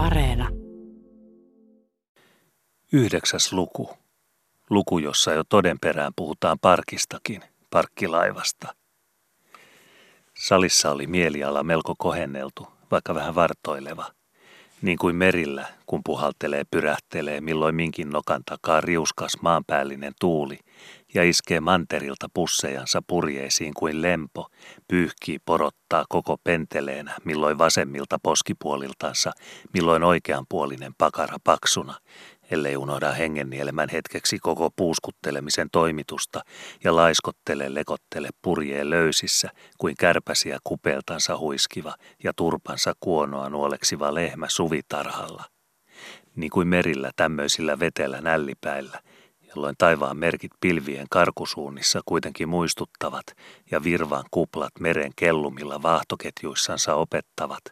Areena. Yhdeksäs luku. Luku, jossa jo todenperään puhutaan parkistakin, parkkilaivasta. Salissa oli mieliala melko kohenneltu, vaikka vähän vartoileva. Niin kuin merillä, kun puhaltelee pyrähtelee milloin minkin nokan takaa riuskas maanpäällinen tuuli ja iskee manterilta pussejansa purjeisiin kuin lempo, pyyhkii porottaa koko penteleenä, milloin vasemmilta poskipuoliltansa, milloin oikeanpuolinen pakara paksuna, ellei unohda hengennielemän hetkeksi koko puuskuttelemisen toimitusta ja laiskottele lekottele purjeen löysissä kuin kärpäsiä kupeeltansa huiskiva ja turpansa kuonoa nuoleksiva lehmä suvitarhalla. Niin kuin merillä tämmöisillä vetellä nällipäillä, jolloin taivaan merkit pilvien karkusuunnissa kuitenkin muistuttavat ja virvan kuplat meren kellumilla vaahtoketjuissansa opettavat,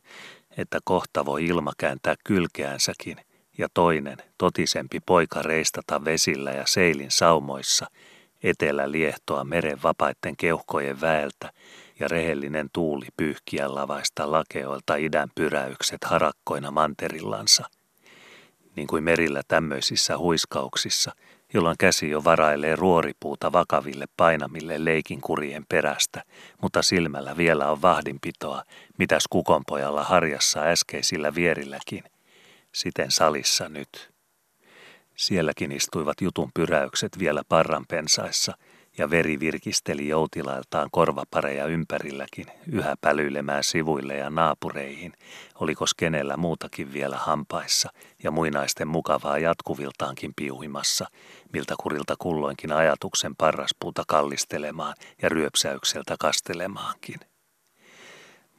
että kohta voi ilma kääntää kylkeänsäkin ja toinen, totisempi poika reistata vesillä ja seilin saumoissa, etelä liehtoa meren vapaitten keuhkojen väeltä ja rehellinen tuuli pyyhkiä lavaista lakeoilta idän pyräykset harakkoina manterillansa. Niin kuin merillä tämmöisissä huiskauksissa, jolloin käsi jo varailee ruoripuuta vakaville painamille leikinkurien perästä, mutta silmällä vielä on vahdinpitoa, mitäs kukonpojalla harjassa äskeisillä vierilläkin – siten salissa nyt. Sielläkin istuivat jutun pyräykset vielä parran pensaissa, ja veri virkisteli joutilailtaan korvapareja ympärilläkin, yhä pälyilemään sivuille ja naapureihin, oliko kenellä muutakin vielä hampaissa ja muinaisten mukavaa jatkuviltaankin piuhimassa, miltä kurilta kulloinkin ajatuksen parraspuuta kallistelemaan ja ryöpsäykseltä kastelemaankin.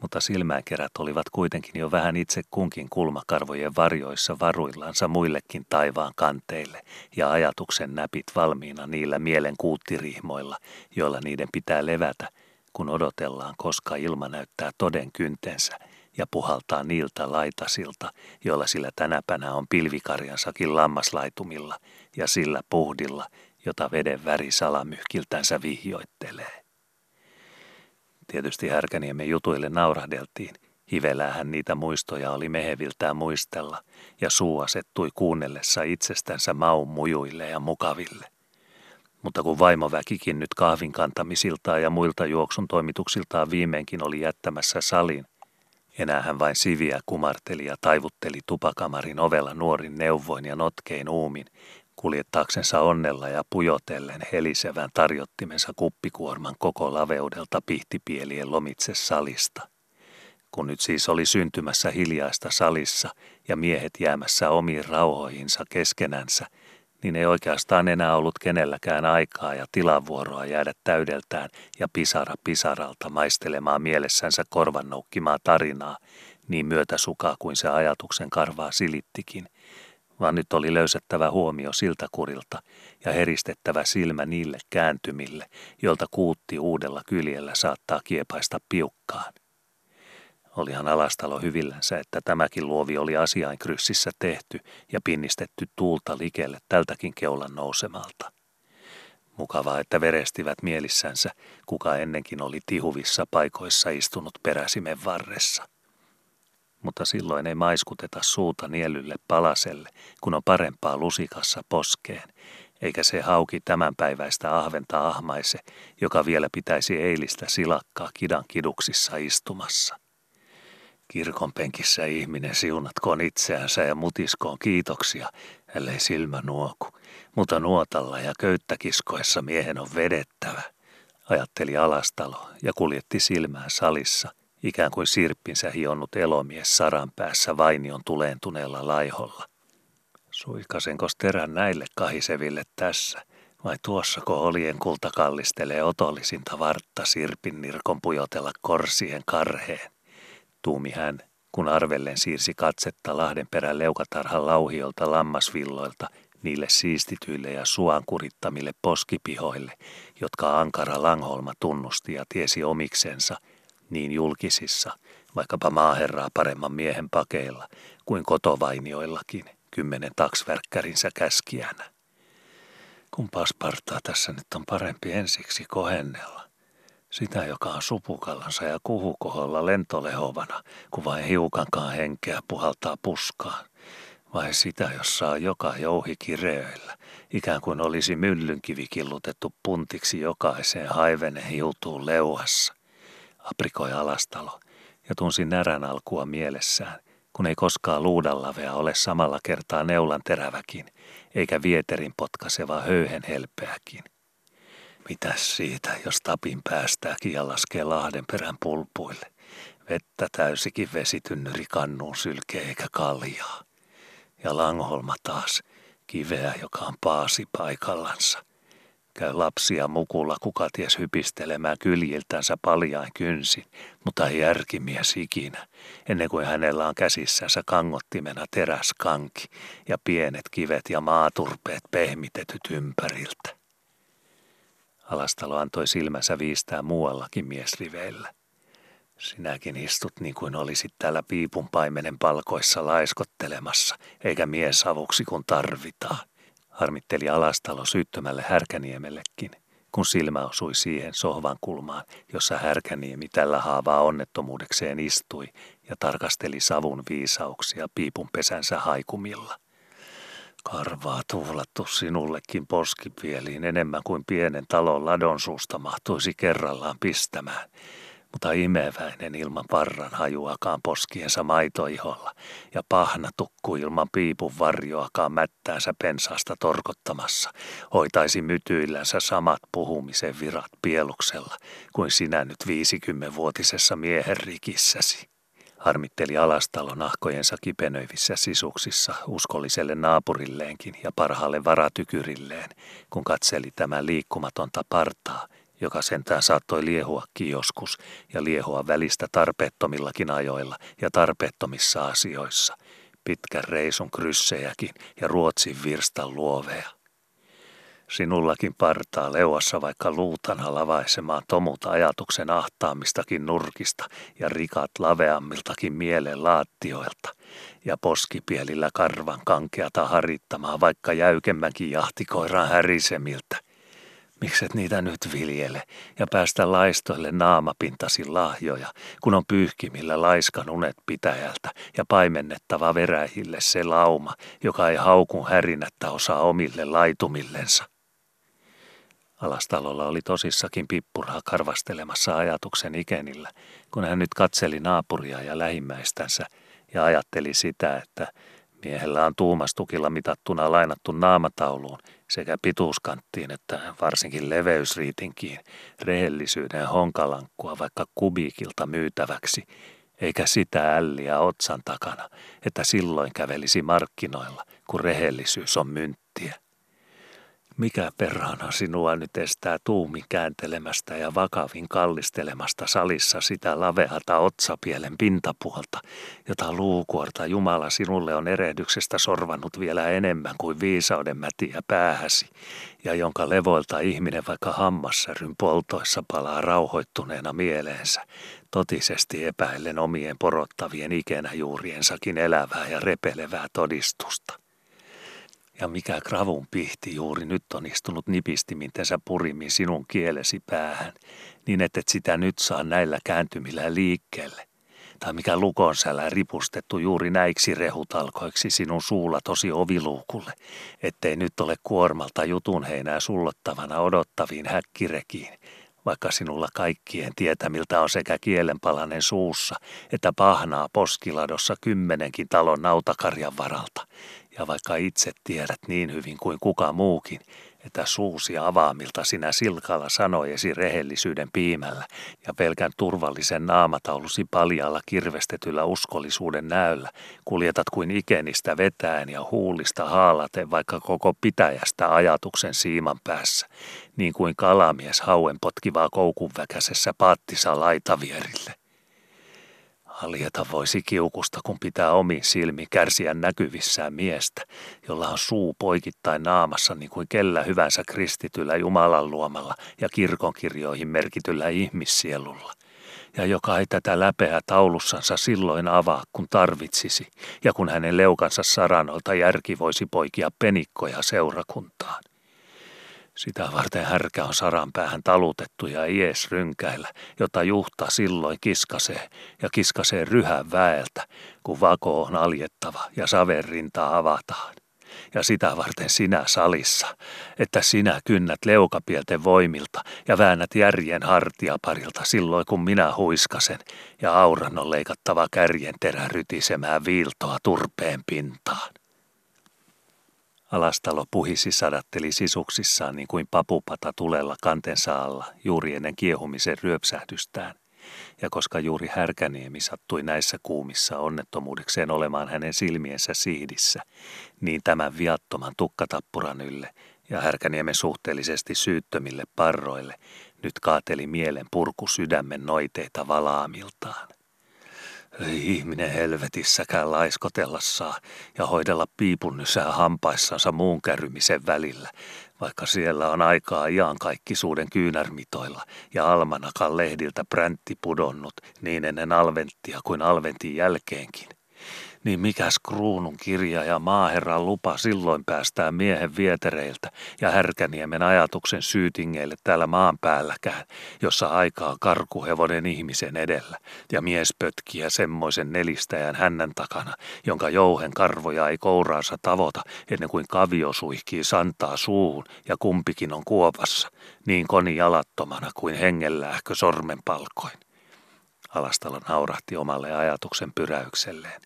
Mutta silmäänkerät olivat kuitenkin jo vähän itse kunkin kulmakarvojen varjoissa varuillansa muillekin taivaan kanteille ja ajatuksen näpit valmiina niillä mielen kuuttirihmoilla, joilla niiden pitää levätä, kun odotellaan, koska ilma näyttää toden kyntensä ja puhaltaa niiltä laitasilta, joilla sillä tänäpänä on pilvikarjansakin lammaslaitumilla ja sillä puhdilla, jota veden väri salamyhkiltänsä vihjoittelee. Tietysti Härkäniemen jutuille naurahdeltiin. Hivelähän niitä muistoja oli meheviltään muistella, ja suu asettui kuunnellessa itsestänsä maun mujuille ja mukaville. Mutta kun vaimoväkikin nyt kahvin kantamisiltaan ja muilta juoksun toimituksiltaan viimeinkin oli jättämässä salin, enää hän vain siviä kumarteli ja taivutteli tupakamarin ovella nuorin neuvoin ja notkein uumin, kuljettaaksensa onnella ja pujotellen helisevän tarjottimensa kuppikuorman koko laveudelta pihtipielien lomitse salista. Kun nyt siis oli syntymässä hiljaista salissa ja miehet jäämässä omiin rauhoihinsa keskenänsä, niin ei oikeastaan enää ollut kenelläkään aikaa ja tilavuoroa jäädä täydeltään ja pisara pisaralta maistelemaan mielessänsä korvannoukkimaa tarinaa, niin myötäsukaa kuin se ajatuksen karvaa silittikin – vaan nyt oli löysettävä huomio siltä kurilta ja heristettävä silmä niille kääntymille, joilta kuutti uudella kyljellä saattaa kiepaista piukkaan. Olihan alastalo hyvillänsä, että tämäkin luovi oli asiainkryssissä tehty ja pinnistetty tuulta likelle tältäkin keulan nousemalta. Mukavaa, että verestivät mielissänsä, kuka ennenkin oli tihuvissa paikoissa istunut peräsimen varressa mutta silloin ei maiskuteta suuta nielylle palaselle, kun on parempaa lusikassa poskeen, eikä se hauki tämänpäiväistä ahventa ahmaise, joka vielä pitäisi eilistä silakkaa kidan kiduksissa istumassa. Kirkon penkissä ihminen siunatkoon itseänsä ja mutiskoon kiitoksia, ellei silmä nuoku, mutta nuotalla ja köyttäkiskoessa miehen on vedettävä, ajatteli Alastalo ja kuljetti silmää salissa, ikään kuin sirppinsä hionnut elomies saran päässä vainion tuleentuneella laiholla. Suikasenkos terän näille kahiseville tässä, vai tuossako olien kulta kallistelee otollisinta vartta sirpin nirkon pujotella korsien karheen? Tuumi hän, kun arvellen siirsi katsetta Lahdenperän leukatarhan lauhiolta lammasvilloilta niille siistityille ja suankurittamille poskipihoille, jotka Ankara Langholma tunnusti ja tiesi omiksensa – niin julkisissa, vaikkapa maaherraa paremman miehen pakeilla kuin kotovainioillakin kymmenen taksverkkärinsä käskiänä. Kun paspartaa tässä nyt on parempi ensiksi kohennella. Sitä, joka on supukallansa ja kuhukoholla lentolehovana, kun vain hiukankaan henkeä puhaltaa puskaan. Vai sitä, jossa on joka jouhi kireöillä, ikään kuin olisi myllynkivi killutettu puntiksi jokaiseen haivene hiutuu leuassa. Aprikoi alastalo ja tunsi närän alkua mielessään, kun ei koskaan luudanlavea ole samalla kertaa neulan teräväkin, eikä vieterin potkaseva höyhen helpeäkin. Mitäs siitä, jos tapin päästääkin ja laskee lahden perän pulpuille? Vettä täysikin vesitynnyri kannuun sylkee eikä kaljaa. Ja Langholma taas, kiveä, joka on paasi paikallansa. Käy lapsia mukulla kukaties hypistelemään kyljiltänsä paljain kynsin, mutta ei järkimies ikinä, ennen kuin hänellä on käsissänsä kangottimena teräskanki ja pienet kivet ja maaturpeet pehmitetyt ympäriltä. Alastalo antoi silmänsä viistää muuallakin miesriveillä. Sinäkin istut niin kuin olisit täällä piipun paimenen palkoissa laiskottelemassa, eikä miesavuksi kun tarvitaan. Harmitteli Alastalo syyttömälle Härkäniemellekin, kun silmä osui siihen sohvan kulmaan, jossa Härkäniemi tällä haavaa onnettomuudekseen istui ja tarkasteli savun viisauksia piipun pesänsä haikumilla. Karvaa tuhlattu sinullekin poskipieliin enemmän kuin pienen talon ladon suusta mahtuisi kerrallaan pistämään, mutta imeväinen ilman parran hajuakaan poskiensa maitoiholla ja pahna tukku ilman piipun varjoakaan mättäänsä pensaasta torkottamassa, hoitaisi mytyillänsä samat puhumisen virat pieluksella kuin sinä nyt viisikymmenvuotisessa miehen rikissäsi harmitteli alastalo nahkojensa kipenöivissä sisuksissa uskolliselle naapurilleenkin ja parhaalle varatykyrilleen, kun katseli tämän liikkumatonta partaa, joka sentään saattoi liehuakin joskus ja liehua välistä tarpeettomillakin ajoilla ja tarpeettomissa asioissa, pitkän reisun kryssejäkin ja Ruotsin virstan luoveja. Sinullakin partaa leuassa vaikka luutana lavaisemaan tomut ajatuksen ahtaamistakin nurkista ja rikat laveammiltakin mielen laattioilta ja poskipielillä karvan kankeata harittamaan vaikka jäykemmänkin jahtikoiran härisemiltä. Mikset niitä nyt viljele ja päästä laistoille naamapintasi lahjoja, kun on pyyhkimillä laiskan unet pitäjältä ja paimennettava verähille se lauma, joka ei haukun härinättä osaa omille laitumillensa. Alastalolla oli tosissakin pippuraa karvastelemassa ajatuksen ikenillä, kun hän nyt katseli naapuria ja lähimmäistänsä ja ajatteli sitä, että miehellä on tuumastukilla mitattuna lainattu naamatauluun sekä pituuskanttiin että varsinkin leveysriitinkiin rehellisyyden honkalankkua vaikka kubiikilta myytäväksi, eikä sitä älliä otsan takana, että silloin kävelisi markkinoilla, kun rehellisyys on mynttiä. Mikä perhana sinua nyt estää tuumi kääntelemästä ja vakavin kallistelemasta salissa sitä laveata otsapielen pintapuolta, jota luukuorta Jumala sinulle on erehdyksestä sorvannut vielä enemmän kuin viisauden mätiä päähäsi, ja jonka levoilta ihminen vaikka hammassäryn poltoissa palaa rauhoittuneena mieleensä, totisesti epäillen omien porottavien ikenäjuuriensakin elävää ja repelevää todistusta. Ja mikä kravun pihti juuri nyt on istunut nipistimintensä purimin sinun kielesi päähän, niin et sitä nyt saa näillä kääntymillä liikkeelle. Tai mikä lukonsälä ripustettu juuri näiksi rehutalkoiksi sinun suulla tosi oviluukulle, ettei nyt ole kuormalta jutun heinää sullottavana odottaviin häkkirekiin, vaikka sinulla kaikkien tietämiltä on sekä kielenpalanen suussa että pahnaa poskiladossa kymmenenkin talon nautakarjan varalta, ja vaikka itse tiedät niin hyvin kuin kuka muukin, että suusi avaamilta sinä silkalla sanojesi rehellisyyden piimällä ja pelkän turvallisen naamataulusi paljalla kirvestetyllä uskollisuuden näöllä kuljetat kuin ikenistä vetäen ja huulista haalaten vaikka koko pitäjästä ajatuksen siiman päässä, niin kuin kalamies hauen potkivaa koukunväkäsessä paattisa laitavierille. Haljeta voisi kiukusta, kun pitää omin silmi kärsiä näkyvissään miestä, jolla on suu poikittain naamassa niin kuin kellä hyvänsä kristityllä Jumalan luomalla ja kirkonkirjoihin merkityllä ihmissielulla ja joka ei tätä läpeä taulussansa silloin avaa, kun tarvitsisi, ja kun hänen leukansa saranolta järki voisi poikia penikkoja seurakuntaan. Sitä varten härkä on saran päähän talutettu ja ies rynkäillä, jota juhta silloin kiskasee ja kiskasee ryhän väeltä, kun vako on aljettava ja saverinta avataan. Ja sitä varten sinä salissa, että sinä kynnät leukapielten voimilta ja väännät järjen hartiaparilta silloin, kun minä huiskasen, ja auran on leikattava kärjen terä rytisemään viiltoa turpeen pintaan. Alastalo puhisi sadatteli sisuksissaan niin kuin papupata tulella kantensa alla juuri ennen kiehumisen ryöpsähdystään. Ja koska juuri Härkäniemi sattui näissä kuumissa onnettomuudekseen olemaan hänen silmiensä siidissä, niin tämän viattoman tukkatappuran ylle ja Härkäniemen suhteellisesti syyttömille parroille nyt kaateli mielen purku sydämen noiteita valaamiltaan. Ei ihminen helvetissäkään laiskotella saa ja hoidella piipunnysää hampaissansa muun kärrymisen välillä, vaikka siellä on aikaa iankaikkisuuden kyynärmitoilla ja almanakan lehdiltä präntti pudonnut niin ennen alventtia kuin alventin jälkeenkin niin mikäs kruunun kirja ja maaherran lupa silloin päästää miehen vietereiltä ja härkäniemen ajatuksen syytingeille täällä maan päälläkään, jossa aikaa karkuhevonen ihmisen edellä ja mies pötkiä semmoisen nelistäjän hännän takana, jonka jouhen karvoja ei kouraansa tavota ennen kuin kavio suihkii santaa suuhun ja kumpikin on kuopassa, niin koni jalattomana kuin hengellähkö sormenpalkoin. Alastalo naurahti omalle ajatuksen pyräykselleen.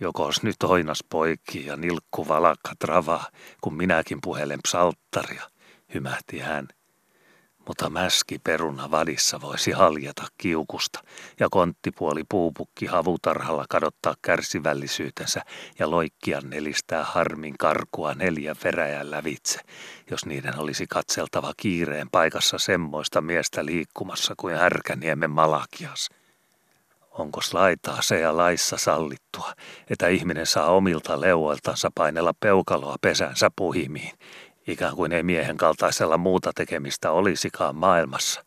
Jokos nyt oinas poikki ja nilkku valakka trava, kun minäkin puhelen psalttaria, hymähti hän. Mutta mäski peruna vadissa voisi haljata kiukusta ja konttipuoli puupukki havutarhalla kadottaa kärsivällisyytensä ja loikkia nelistää harmin karkua neljän veräjän lävitse, jos niiden olisi katseltava kiireen paikassa semmoista miestä liikkumassa kuin Härkäniemen Malakias – Onko laitaa se ja laissa sallittua, että ihminen saa omilta leuoiltansa painella peukaloa pesänsä puhimiin, ikään kuin ei miehen kaltaisella muuta tekemistä olisikaan maailmassa,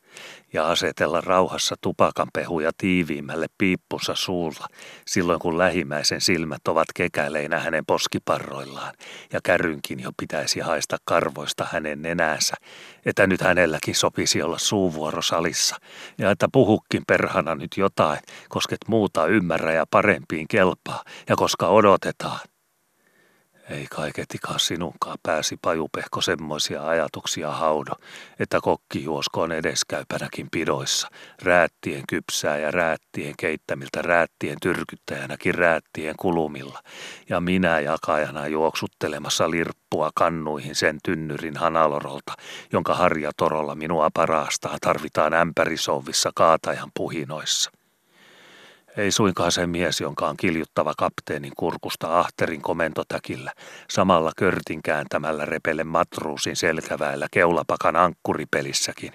ja asetella rauhassa tupakanpehuja tiiviimmälle piippunsa suulla, silloin kun lähimmäisen silmät ovat kekäleinä hänen poskiparroillaan, ja kärrynkin jo pitäisi haista karvoista hänen nenänsä, että nyt hänelläkin sopisi olla suuvuoro salissa, ja että puhukkin perhana nyt jotain, kosket muuta ymmärrä ja parempiin kelpaa, ja koska odotetaan. Ei kaiketikaan sinunkaan. Pääsi pajupehko semmoisia ajatuksia haudo, että kokki juoskoon edeskäypänäkin pidoissa, räättien kypsää ja räättien keittämiltä räättien tyrkyttäjänäkin räättien kulumilla, ja minä jakajana juoksuttelemassa lirppua kannuihin sen tynnyrin hanalorolta, jonka harjatorolla minua parastaan tarvitaan ämpärisouvissa kaatajan puhinoissa. Ei suinkaan se mies, jonka on kiljuttava kapteenin kurkusta ahterin komentotäkillä, samalla körtin kääntämällä repelle matruusin selkäväellä keulapakan ankkuripelissäkin,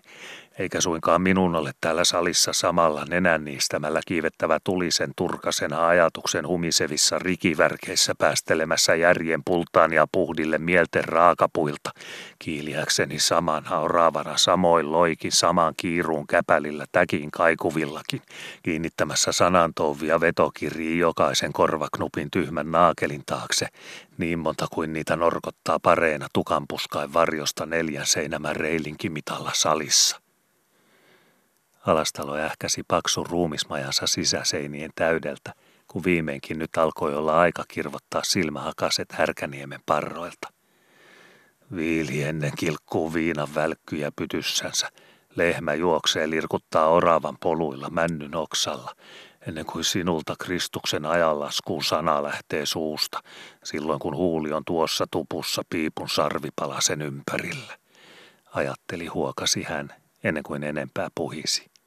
eikä suinkaan minun ole täällä salissa samalla nenänniistämällä kiivettävä tulisen turkasena ajatuksen humisevissa rikivärkeissä päästelemässä järjen pultaan ja puhdille mielten raakapuilta, kiiliäkseni saman hauraavana samoin loikin saman kiiruun käpälillä täkin kaikuvillakin, kiinnittämässä sanantouvia vetokirjiin jokaisen korvaknupin tyhmän naakelin taakse, niin monta kuin niitä norkottaa pareena tukanpuskain varjosta neljän seinämän reilinkin mitalla salissa. Alastalo ähkäsi paksun ruumismajansa sisäseinien täydeltä, kun viimeinkin nyt alkoi olla aika kirvottaa silmähakaset härkäniemen parroilta. Viili ennen kilkkuu viinan välkkyjä pytyssänsä. Lehmä juoksee lirkuttaa oravan poluilla männyn oksalla, ennen kuin sinulta Kristuksen ajanlaskuun sana lähtee suusta, silloin kun huuli on tuossa tupussa piipun sarvipalasen ympärillä. Ajatteli huokasi hän, ennen kuin enempää puhisi.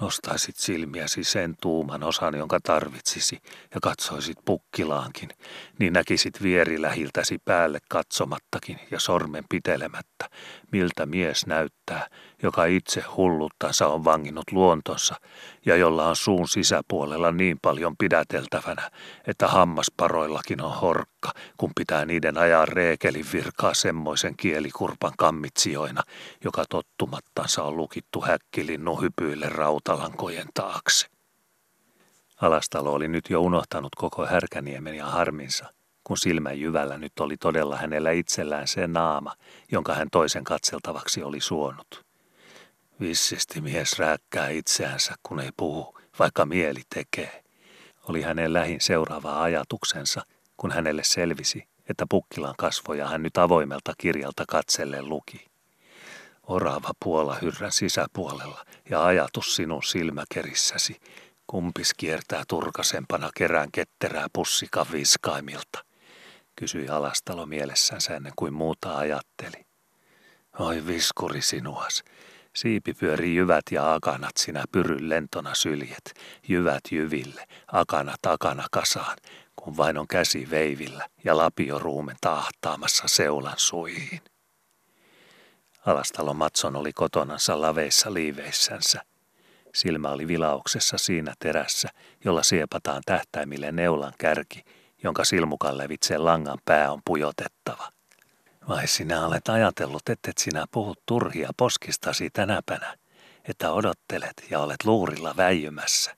Nostaisit silmiäsi sen tuuman osan, jonka tarvitsisi, ja katsoisit pukkilaankin, niin näkisit vierilähiltäsi päälle katsomattakin ja sormen pitelemättä, miltä mies näyttää, joka itse hulluttansa on vanginnut luontonsa ja jolla on suun sisäpuolella niin paljon pidäteltävänä, että hammasparoillakin on horkka, kun pitää niiden ajaa reekelin virkaa semmoisen kielikurpan kammitsijoina, joka tottumattansa on lukittu häkkilinnun hypyille rautalankojen taakse. Alastalo oli nyt jo unohtanut koko härkäniemen ja harminsa, kun silmän jyvällä nyt oli todella hänellä itsellään se naama, jonka hän toisen katseltavaksi oli suonut. Vissisti mies rääkkää itseänsä, kun ei puhu, vaikka mieli tekee. Oli hänen lähin seuraava ajatuksensa, kun hänelle selvisi, että Pukkilan kasvoja hän nyt avoimelta kirjalta katselle luki. Orava puola hyrrän sisäpuolella ja ajatus sinun silmäkerissäsi. Kumpis kiertää turkasempana kerään ketterää pussikan viskaimilta, kysyi Alastalo mielessänsä ennen kuin muuta ajatteli. Oi viskuri sinuas, Siipi pyörii jyvät ja akanat sinä pyryn lentona syljet, jyvät jyville, akanat akana kasaan, kun vain on käsi veivillä ja lapio ruumen tahtaamassa seulan suihin. Alastalon Matson oli kotonansa laveissa liiveissänsä. Silmä oli vilauksessa siinä terässä, jolla siepataan tähtäimille neulan kärki, jonka silmukan levitse langan pää on pujotettava. Vai sinä olet ajatellut, ettet sinä puhut turhia poskistasi tänäpänä, että odottelet ja olet luurilla väijymässä.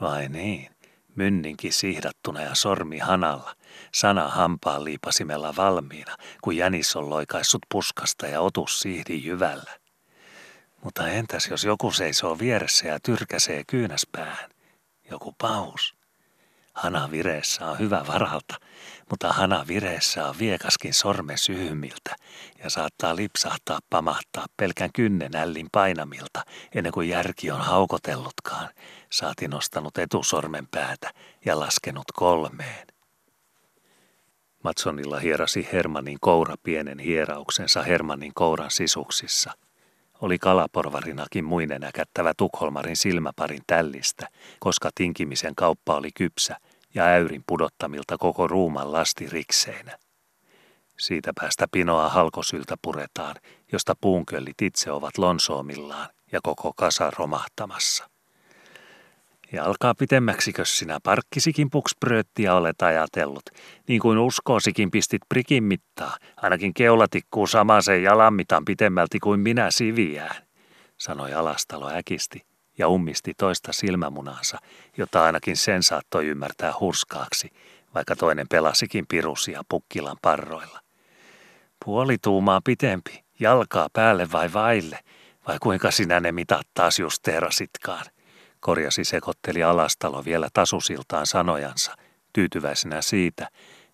Vai niin, mynninkin sihdattuna ja sormi hanalla, sana hampaan liipasimella valmiina, kun jänis on loikaissut puskasta ja otus siihdi jyvällä. Mutta entäs jos joku seisoo vieressä ja tyrkäsee kyynäspäähän? Joku paus. Hana vireessä on hyvä varalta, mutta hana vireessä on viekaskin sormen syhymiltä ja saattaa lipsahtaa pamahtaa pelkän kynnen ällin painamilta ennen kuin järki on haukotellutkaan, saati nostanut etusormen päätä ja laskenut kolmeen. Matsonilla hierasi Hermannin koura pienen hierauksensa Hermannin kouran sisuksissa – oli kalaporvarinakin muinen näkättävä Tukholmarin silmäparin tällistä, koska tinkimisen kauppa oli kypsä ja äyrin pudottamilta koko ruuman lasti rikseinä. Siitä päästä pinoa halkosyltä puretaan, josta puunköllit itse ovat lonsoomillaan ja koko kasa romahtamassa. Ja alkaa sinä parkkisikin puksprööttiä olet ajatellut, niin kuin uskoosikin pistit prikin mittaa, ainakin keulatikkuu samaisen jalanmitan pitemmälti kuin minä siviään, sanoi Alastalo äkisti ja ummisti toista silmämunaansa, jota ainakin sen saattoi ymmärtää hurskaaksi, vaikka toinen pelasikin pirusia pukkilan parroilla. Puoli tuumaa pitempi, jalkaa päälle vai vaille, vai kuinka sinä ne mitat taas justeerasitkaan, korjasi sekotteli alastalo vielä tasusiltaan sanojansa, tyytyväisenä siitä,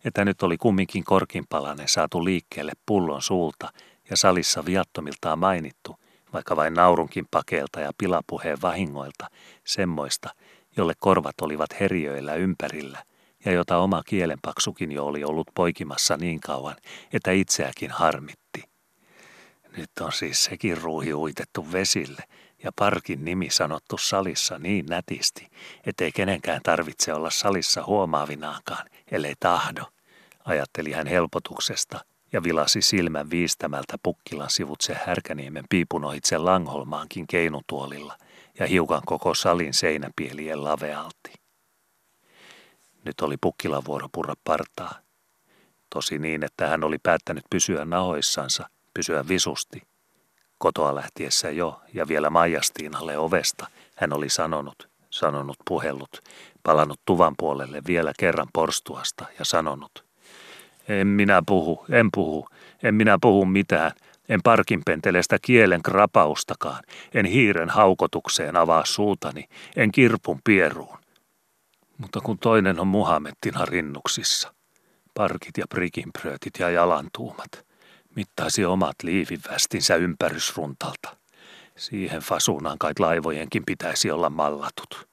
että nyt oli kumminkin korkinpalanen saatu liikkeelle pullon suulta ja salissa viattomiltaan mainittu, vaikka vain naurunkin pakeelta ja pilapuheen vahingoilta, semmoista, jolle korvat olivat heriöillä ympärillä ja jota oma kielenpaksukin jo oli ollut poikimassa niin kauan, että itseäkin harmitti. Nyt on siis sekin ruuhi uitettu vesille ja parkin nimi sanottu salissa niin nätisti, ettei kenenkään tarvitse olla salissa huomaavinaakaan, ellei tahdo, ajatteli hän helpotuksesta ja vilasi silmän viistämältä pukkilan sivutse Härkäniemen piipunohitse Langholmaankin keinutuolilla ja hiukan koko salin seinäpielien lavealti. Nyt oli pukkilan vuoro purra partaa. Tosi niin, että hän oli päättänyt pysyä nahoissansa, pysyä visusti. Kotoa lähtiessä jo ja vielä Maijastiinalle ovesta hän oli sanonut, sanonut puhellut, palannut tuvan puolelle vielä kerran porstuasta ja sanonut – en minä puhu, en puhu, en minä puhu mitään. En parkinpentelestä kielen krapaustakaan, en hiiren haukotukseen avaa suutani, en kirpun pieruun. Mutta kun toinen on Muhammettina rinnuksissa, parkit ja prikinpröötit ja jalantuumat, mittaisi omat liivivästinsä ympärysruntalta. Siihen fasuunaan kai laivojenkin pitäisi olla mallatut.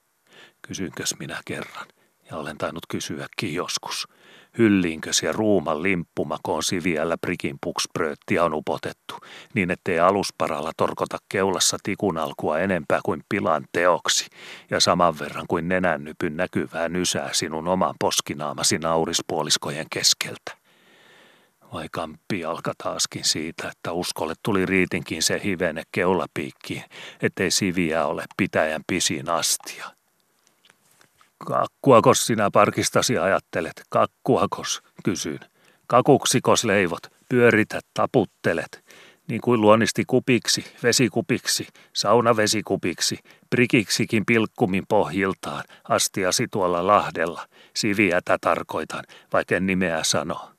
Kysynkös minä kerran, ja olen tainnut kysyäkin joskus – Hylliinkös ja ruuman limppumakoon siviällä prikin puksprööttiä on upotettu, niin ettei alusparalla torkota keulassa tikun alkua enempää kuin pilan teoksi, ja saman verran kuin nenännypyn näkyvää nysää sinun oman poskinaamasi naurispuoliskojen keskeltä. Vai kamppi alka taaskin siitä, että uskolle tuli riitinkin se hivene keulapiikkiin, ettei siviä ole pitäjän pisin astia. Kakkuakos sinä parkistasi ajattelet? Kakkuakos, kysyin. Kakuksikos leivot, pyörität, taputtelet. niin kuin luonnisti kupiksi, vesikupiksi, saunavesikupiksi, prikiksikin pilkkumin pohjiltaan, astiasi tuolla lahdella. Siviätä tarkoitan, vaikka en nimeä sano.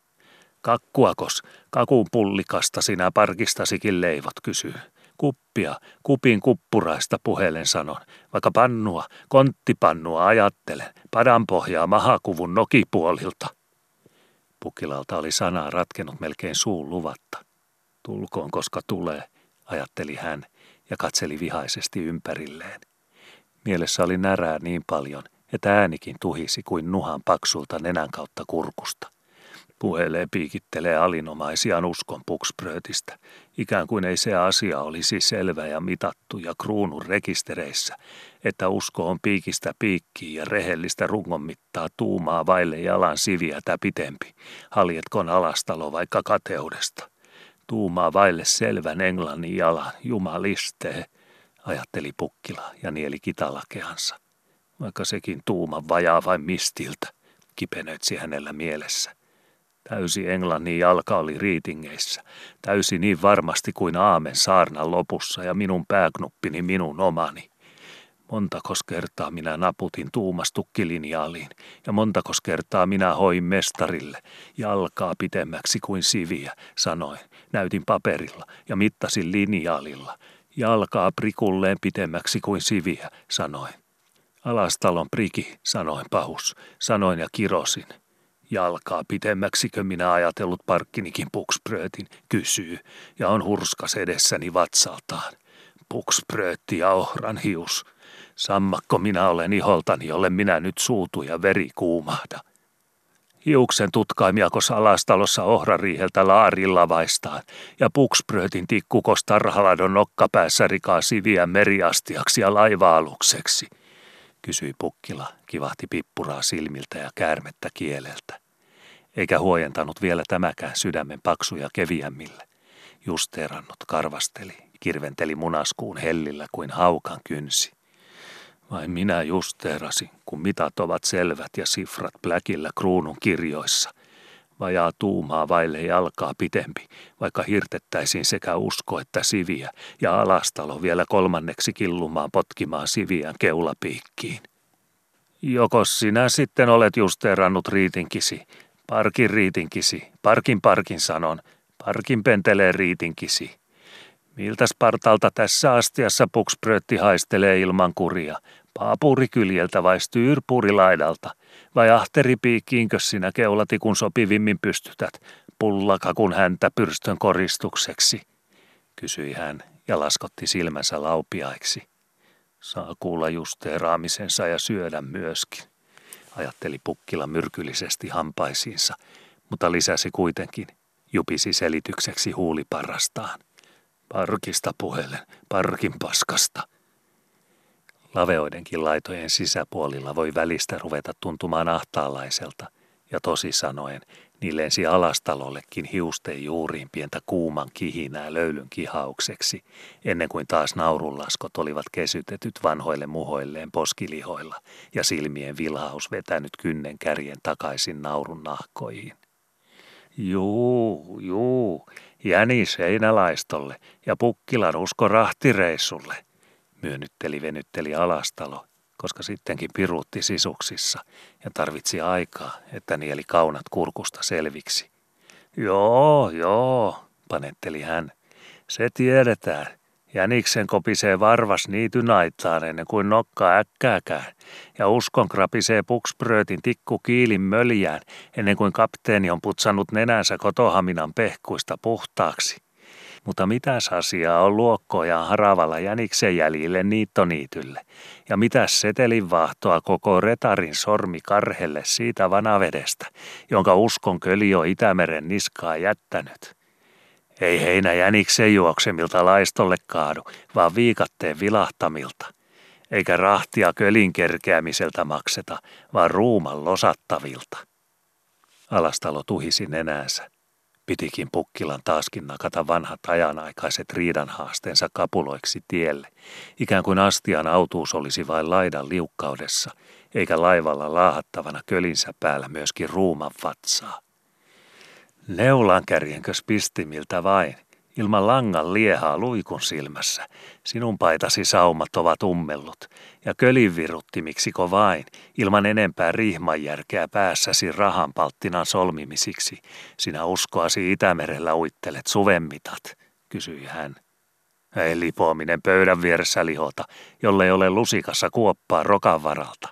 Kakkuakos, kakun pullikasta sinä parkistasikin leivot, kysyy. Kuppia, kupin kuppuraista puhelen sanon, vaikka pannua, konttipannua ajattelen, padan pohjaa mahakuvun nokipuolilta. Pukilalta oli sanaa ratkenut melkein suun luvatta. Tulkoon, koska tulee, ajatteli hän ja katseli vihaisesti ympärilleen. Mielessä oli närää niin paljon, että äänikin tuhisi kuin nuhan paksulta nenän kautta kurkusta. Puhelee piikittelee alinomaisiaan uskon pukspröötistä, ikään kuin ei se asia olisi selvä ja mitattu ja kruunun rekistereissä, että usko on piikistä piikkiin ja rehellistä rungon mittaa tuumaa vaille jalan siviätä pitempi, haljetkon alastalo vaikka kateudesta. Tuumaa vaille selvän englannin jalan, jumalistee, ajatteli Pukkila ja nieli kitalakeansa. Vaikka sekin tuuma vajaa vain mistiltä, kipenöitsi hänellä mielessä. Täysi englannin jalka oli riitingeissä, täysi niin varmasti kuin aamen saarnan lopussa ja minun pääknuppini minun omani. Montakos kertaa minä naputin tuumastukkilinjaaliin ja montakos kertaa minä hoin mestarille jalkaa pitemmäksi kuin siviä, sanoin, näytin paperilla ja mittasin linjaalilla. Jalkaa prikulleen pitemmäksi kuin siviä, sanoin. Alastalon priki, sanoin pahus, sanoin ja kirosin. Jalkaa pitemmäksikö minä ajatellut parkkinikin pukspröötin, kysyy, ja on hurskas edessäni vatsaltaan. Pukspröötti ja ohran hius. Sammakko minä olen iholtani, jolle minä nyt suutu ja veri kuumahda. Hiuksen tutkaimiakos alastalossa ohrariiheltä laarilla vaistaan, ja pukspröötin tikkukos tarhaladon nokkapäässä rikaa siviä meriastiaksi ja laiva-alukseksi – kysyi Pukkila, kivahti pippuraa silmiltä ja käärmettä kieleltä. Eikä huojentanut vielä tämäkään sydämen paksuja keviämmille. Justeerannut karvasteli, kirventeli munaskuun hellillä kuin haukan kynsi. Vain minä justeerasin, kun mitat ovat selvät ja sifrat pläkillä kruunun kirjoissa. Vajaa tuumaa vaille jalkaa pitempi, vaikka hirtettäisiin sekä usko että siviä, ja alastalo vielä kolmanneksi killumaan potkimaan siviän keulapiikkiin. Jokos sinä sitten olet justeerannut riitinkisi, parkin riitinkisi, parkin parkin sanon, parkin pentelee riitinkisi. Miltäs partalta tässä astiassa pukspröötti haistelee ilman kuria, paapurikyljeltä vai styyrpurilaidalta, vai ahteripiikkiinkö sinä keulatikun sopivimmin pystytät, pullakakun häntä pyrstön koristukseksi, kysyi hän ja laskotti silmänsä laupiaiksi. Saa kuulla justeeraamisensa ja syödä myöskin, ajatteli Pukkila myrkyllisesti hampaisiinsa, mutta lisäsi kuitenkin, jupisi selitykseksi huuliparrastaan. Parkista puhelen, parkin paskasta – Laveoidenkin laitojen sisäpuolilla voi välistä ruveta tuntumaan ahtaalaiselta, ja tosi sanoen, niin lensi alastalollekin hiusten juuriin pientä kuuman kihinää löylyn kihaukseksi, ennen kuin taas naurunlaskot olivat kesytetyt vanhoille muhoilleen poskilihoilla ja silmien vilhaus vetänyt kynnen kärjen takaisin naurun nahkoihin. Juu, juu, jänis heinälaistolle ja pukkilan usko rahtireissulle – myönnytteli venytteli alastalo, koska sittenkin piruutti sisuksissa ja tarvitsi aikaa, että nieli kaunat kurkusta selviksi. Joo, joo, panetteli hän. Se tiedetään. Jäniksen kopisee varvas niity naittaan ennen kuin nokka äkkääkään, ja uskon krapisee pukspröötin tikku kiilin möljään ennen kuin kapteeni on putsannut nenänsä kotohaminan pehkuista puhtaaksi mutta mitäs asiaa on luokkoja haravalla jäniksen jäljille niittoniitylle? Ja mitäs setelin vahtoa koko retarin sormi karhelle siitä vanavedestä, jonka uskon köli on Itämeren niskaa jättänyt? Ei heinä jäniksen juoksemilta laistolle kaadu, vaan viikatteen vilahtamilta. Eikä rahtia kölin kerkeämiseltä makseta, vaan ruuman losattavilta. Alastalo tuhisi nenäänsä. Pitikin Pukkilan taaskin nakata vanhat ajanaikaiset riidanhaasteensa kapuloiksi tielle, ikään kuin astian autuus olisi vain laidan liukkaudessa, eikä laivalla laahattavana kölinsä päällä myöskin ruuman vatsaa. Neulan kärjenkös pistimiltä vain, Ilman langan liehaa luikun silmässä. Sinun paitasi saumat ovat ummellut. Ja miksiko vain, ilman enempää rihmanjärkeä päässäsi rahanpalttinan solmimisiksi. Sinä uskoasi Itämerellä uittelet suvemmitat, kysyi hän. Ei lipoaminen pöydän vieressä lihota, jolle ole lusikassa kuoppaa rokan varalta.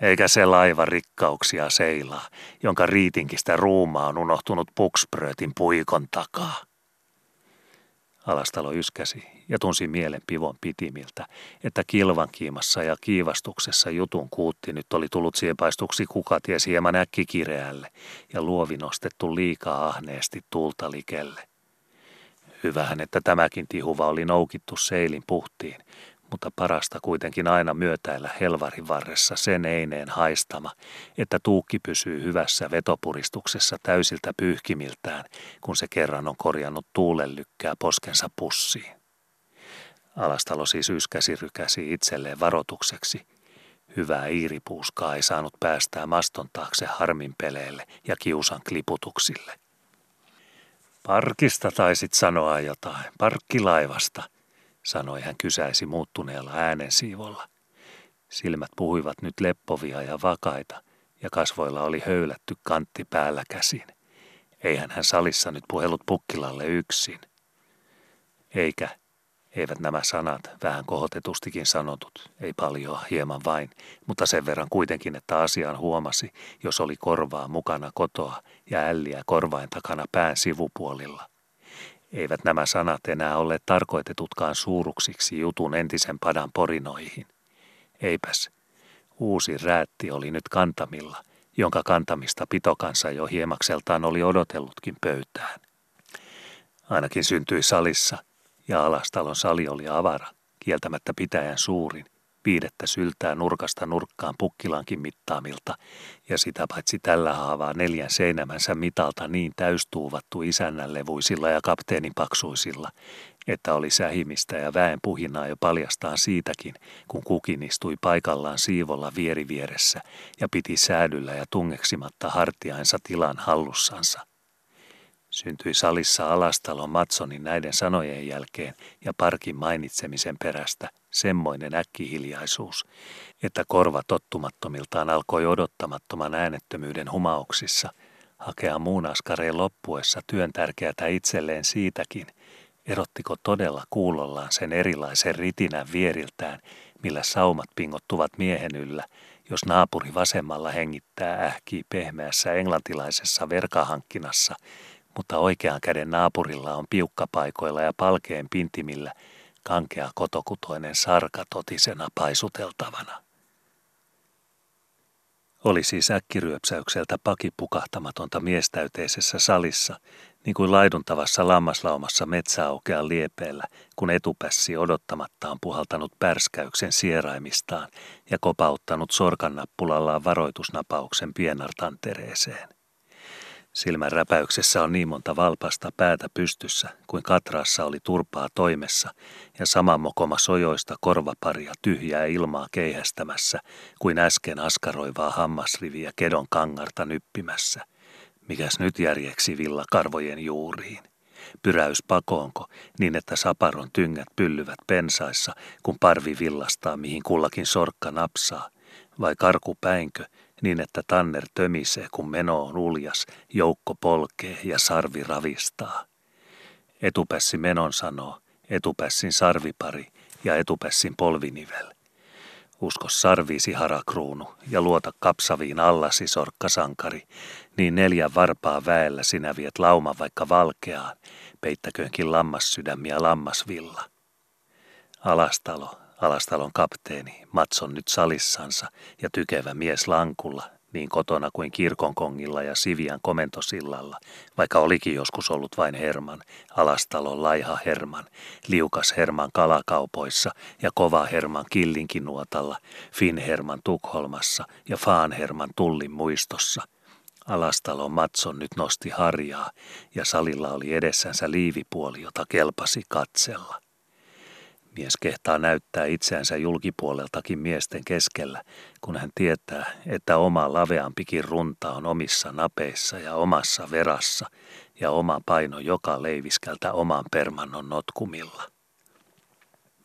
Eikä se laiva rikkauksia seilaa, jonka riitinkistä ruuma on unohtunut pukspröötin puikon takaa. Alastalo yskäsi ja tunsi mielen pivon pitimiltä, että kilvan kiimassa ja kiivastuksessa jutun kuutti nyt oli tullut siepaistuksi kukaties hieman äkkikireälle ja luovi nostettu liikaa ahneesti tulta likelle. Hyvähän, että tämäkin tihuva oli noukittu seilin puhtiin, mutta parasta kuitenkin aina myötäillä helvarin varressa sen eineen haistama, että tuukki pysyy hyvässä vetopuristuksessa täysiltä pyyhkimiltään, kun se kerran on korjannut tuulen lykkää poskensa pussiin. Alastalo siis yskäsi rykäsi itselleen varoitukseksi. Hyvää iiripuuskaa ei saanut päästää maston taakse harminpeleelle ja kiusan kliputuksille. Parkista taisit sanoa jotain, parkkilaivasta – sanoi hän kysäisi muuttuneella äänensiivolla. Silmät puhuivat nyt leppovia ja vakaita, ja kasvoilla oli höylätty kantti päällä käsin. Eihän hän salissa nyt puhellut pukkilalle yksin. Eikä, eivät nämä sanat, vähän kohotetustikin sanotut, ei paljon, hieman vain, mutta sen verran kuitenkin, että asian huomasi, jos oli korvaa mukana kotoa ja älliä korvain takana pään sivupuolilla. Eivät nämä sanat enää ole tarkoitetutkaan suuruksiksi jutun entisen padan porinoihin. Eipäs, uusi räätti oli nyt kantamilla, jonka kantamista pitokansa jo hiemakseltaan oli odotellutkin pöytään. Ainakin syntyi salissa, ja alastalon sali oli avara, kieltämättä pitäjän suurin, viidettä syltää nurkasta nurkkaan pukkilankin mittaamilta, ja sitä paitsi tällä haavaa neljän seinämänsä mitalta niin täystuuvattu isännän levuisilla ja kapteenin paksuisilla, että oli sähimistä ja väen puhinaa jo paljastaan siitäkin, kun kukin istui paikallaan siivolla vierivieressä ja piti säädyllä ja tungeksimatta hartiainsa tilan hallussansa. Syntyi salissa alastalon Matsonin näiden sanojen jälkeen ja parkin mainitsemisen perästä. Semmoinen äkkihiljaisuus, että korva tottumattomiltaan alkoi odottamattoman äänettömyyden humauksissa. Hakea muun askareen loppuessa työn tärkeätä itselleen siitäkin, erottiko todella kuulollaan sen erilaisen ritinän vieriltään, millä saumat pingottuvat miehen yllä, jos naapuri vasemmalla hengittää ähkii pehmeässä englantilaisessa verkahankkinassa – mutta oikean käden naapurilla on piukkapaikoilla ja palkeen pintimillä kankea kotokutoinen sarka totisena paisuteltavana. Oli siis äkkiryöpsäykseltä pakipukahtamatonta miestäyteisessä salissa, niin kuin laiduntavassa lammaslaumassa metsäaukean liepeellä, kun etupässi odottamatta on puhaltanut pärskäyksen sieraimistaan ja kopauttanut sorkannappulallaan varoitusnapauksen pienartantereeseen. Silmän räpäyksessä on niin monta valpasta päätä pystyssä, kuin katraassa oli turpaa toimessa, ja sama mokoma sojoista korvaparia tyhjää ilmaa keihästämässä, kuin äsken askaroivaa hammasriviä kedon kangarta nyppimässä. Mikäs nyt järjeksi villa karvojen juuriin? Pyräys pakoonko, niin että saparon tyngät pyllyvät pensaissa, kun parvi villastaa mihin kullakin sorkka napsaa, vai karkupäinkö, niin että tanner tömisee, kun meno on uljas, joukko polkee ja sarvi ravistaa. Etupässi menon sanoo, etupässin sarvipari ja etupässin polvinivel. Usko sarviisi harakruunu ja luota kapsaviin allasi sorkkasankari, niin neljä varpaa väellä sinä viet lauma vaikka valkeaan, peittäköönkin lammassydämiä lammasvilla. Alastalo, Alastalon kapteeni, Matson nyt salissansa ja tykevä mies lankulla, niin kotona kuin kirkonkongilla ja Sivian komentosillalla, vaikka olikin joskus ollut vain Herman, Alastalon laiha Herman, liukas Herman kalakaupoissa ja kova Herman killinkinuotalla, Fin Herman Tukholmassa ja Faan Herman tullin muistossa. Alastalon Matson nyt nosti harjaa ja salilla oli edessänsä liivipuoli, jota kelpasi katsella. Mies kehtaa näyttää itseänsä julkipuoleltakin miesten keskellä, kun hän tietää, että oma laveampikin runta on omissa napeissa ja omassa verassa ja oma paino joka leiviskältä oman permannon notkumilla.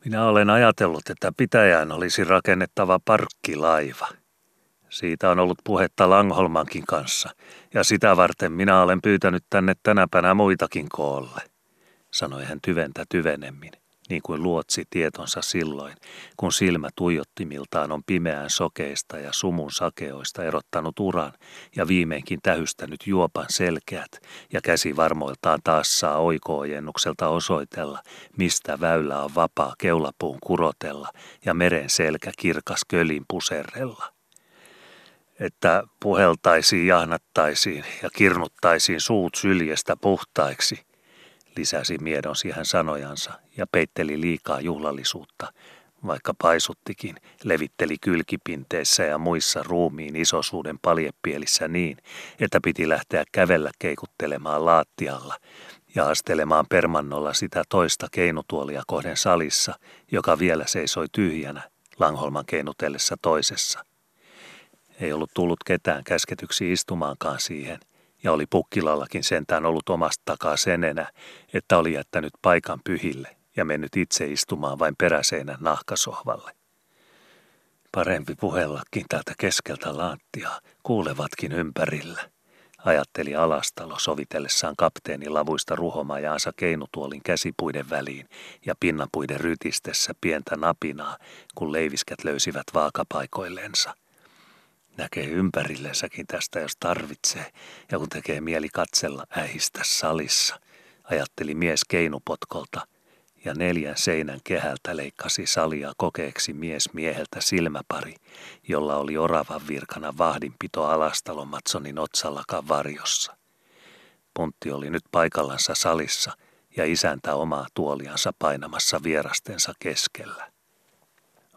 Minä olen ajatellut, että pitäjään olisi rakennettava parkkilaiva. Siitä on ollut puhetta Langholmankin kanssa, ja sitä varten minä olen pyytänyt tänne tänäpänä muitakin koolle, sanoi hän tyventä tyvenemmin niin kuin luotsi tietonsa silloin, kun silmä tuijottimiltaan on pimeään sokeista ja sumun sakeoista erottanut uran ja viimeinkin tähystänyt juopan selkeät ja käsi varmoiltaan taas saa oikoojennukselta osoitella, mistä väylä on vapaa keulapuun kurotella ja meren selkä kirkas kölin puserrella. Että puheltaisiin, jahnattaisiin ja kirnuttaisiin suut syljestä puhtaiksi – lisäsi miedon siihen sanojansa ja peitteli liikaa juhlallisuutta, vaikka paisuttikin, levitteli kylkipinteissä ja muissa ruumiin isosuuden paljepielissä niin, että piti lähteä kävellä keikuttelemaan laattialla ja astelemaan permannolla sitä toista keinutuolia kohden salissa, joka vielä seisoi tyhjänä Langholman keinutellessa toisessa. Ei ollut tullut ketään käsketyksi istumaankaan siihen – ja oli pukkilallakin sentään ollut omasta takaa sen enää, että oli jättänyt paikan pyhille ja mennyt itse istumaan vain peräseinän nahkasohvalle. Parempi puhellakin täältä keskeltä laattia, kuulevatkin ympärillä, ajatteli Alastalo sovitellessaan kapteeni lavuista ruhomajaansa keinutuolin käsipuiden väliin ja pinnapuiden rytistessä pientä napinaa, kun leiviskät löysivät vaakapaikoillensa – Näkee ympärillensäkin tästä, jos tarvitsee, ja kun tekee mieli katsella äihistä salissa, ajatteli mies keinupotkolta, ja neljän seinän kehältä leikkasi salia kokeeksi mies mieheltä silmäpari, jolla oli oravan virkana vahdinpito alastalon Matsonin otsallakaan varjossa. Puntti oli nyt paikallansa salissa ja isäntä omaa tuoliansa painamassa vierastensa keskellä.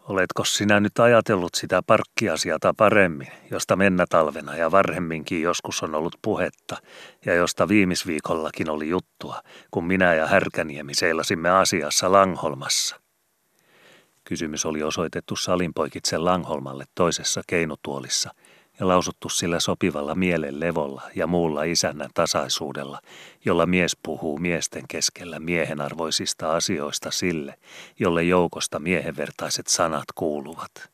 Oletko sinä nyt ajatellut sitä parkkiasiata paremmin, josta mennä talvena ja varhemminkin joskus on ollut puhetta ja josta viimisviikollakin oli juttua, kun minä ja Härkäniemi seilasimme asiassa Langholmassa? Kysymys oli osoitettu salinpoikitsen Langholmalle toisessa keinutuolissa – ja lausuttu sillä sopivalla mielen levolla ja muulla isännän tasaisuudella, jolla mies puhuu miesten keskellä miehenarvoisista asioista sille, jolle joukosta miehenvertaiset sanat kuuluvat.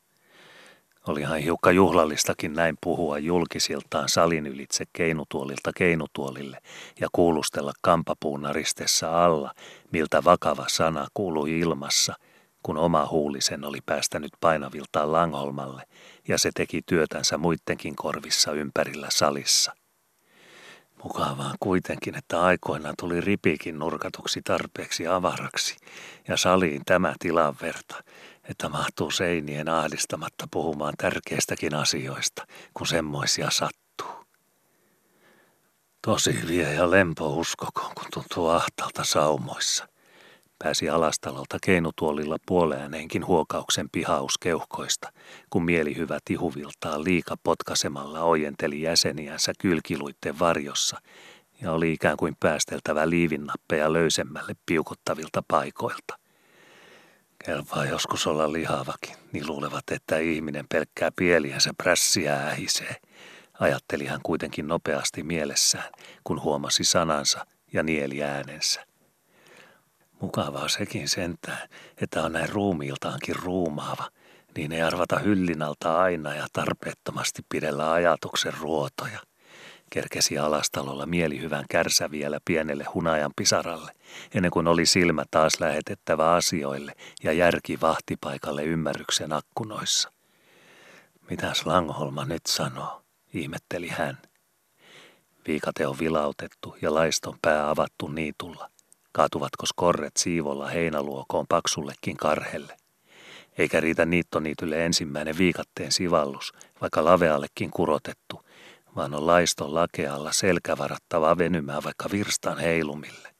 Olihan hiukka juhlallistakin näin puhua julkisiltaan salin ylitse keinutuolilta keinutuolille ja kuulustella kampapuunaristessa alla, miltä vakava sana kuului ilmassa, kun oma huulisen oli päästänyt painaviltaan Langholmalle – ja se teki työtänsä muittenkin korvissa ympärillä salissa. Mukavaa kuitenkin, että aikoinaan tuli ripikin nurkatuksi tarpeeksi avaraksi ja saliin tämä tilan verta, että mahtuu seinien ahdistamatta puhumaan tärkeistäkin asioista, kun semmoisia sattuu. Tosi vie ja lempo uskokoon, kun tuntuu ahtalta saumoissa. Pääsi alastalolta keinutuolilla puoleääneenkin huokauksen pihaus keuhkoista, kun mielihyvä tihuviltaa liika potkasemalla ojenteli jäseniänsä kylkiluitten varjossa ja oli ikään kuin päästeltävä liivinnappeja löysemmälle piukottavilta paikoilta. Kelpaa joskus olla lihavakin, niin luulevat, että ihminen pelkkää pieliänsä prässiä ähisee, ajatteli hän kuitenkin nopeasti mielessään, kun huomasi sanansa ja nieli äänensä. Mukavaa sekin sentään, että on näin ruumiiltaankin ruumaava, niin ei arvata hyllinalta aina ja tarpeettomasti pidellä ajatuksen ruotoja. Kerkesi alastalolla mielihyvän kärsä vielä pienelle hunajan pisaralle, ennen kuin oli silmä taas lähetettävä asioille ja järki vahtipaikalle ymmärryksen akkunoissa. Mitäs Langholma nyt sanoo, ihmetteli hän. Viikate on vilautettu ja laiston pää avattu niitulla. Kaatuvatko korret siivolla heinäluokoon paksullekin karhelle? Eikä riitä niittoniitylle ensimmäinen viikatteen sivallus, vaikka laveallekin kurotettu, vaan on laiston lakealla selkävarattava venymään vaikka virstan heilumille.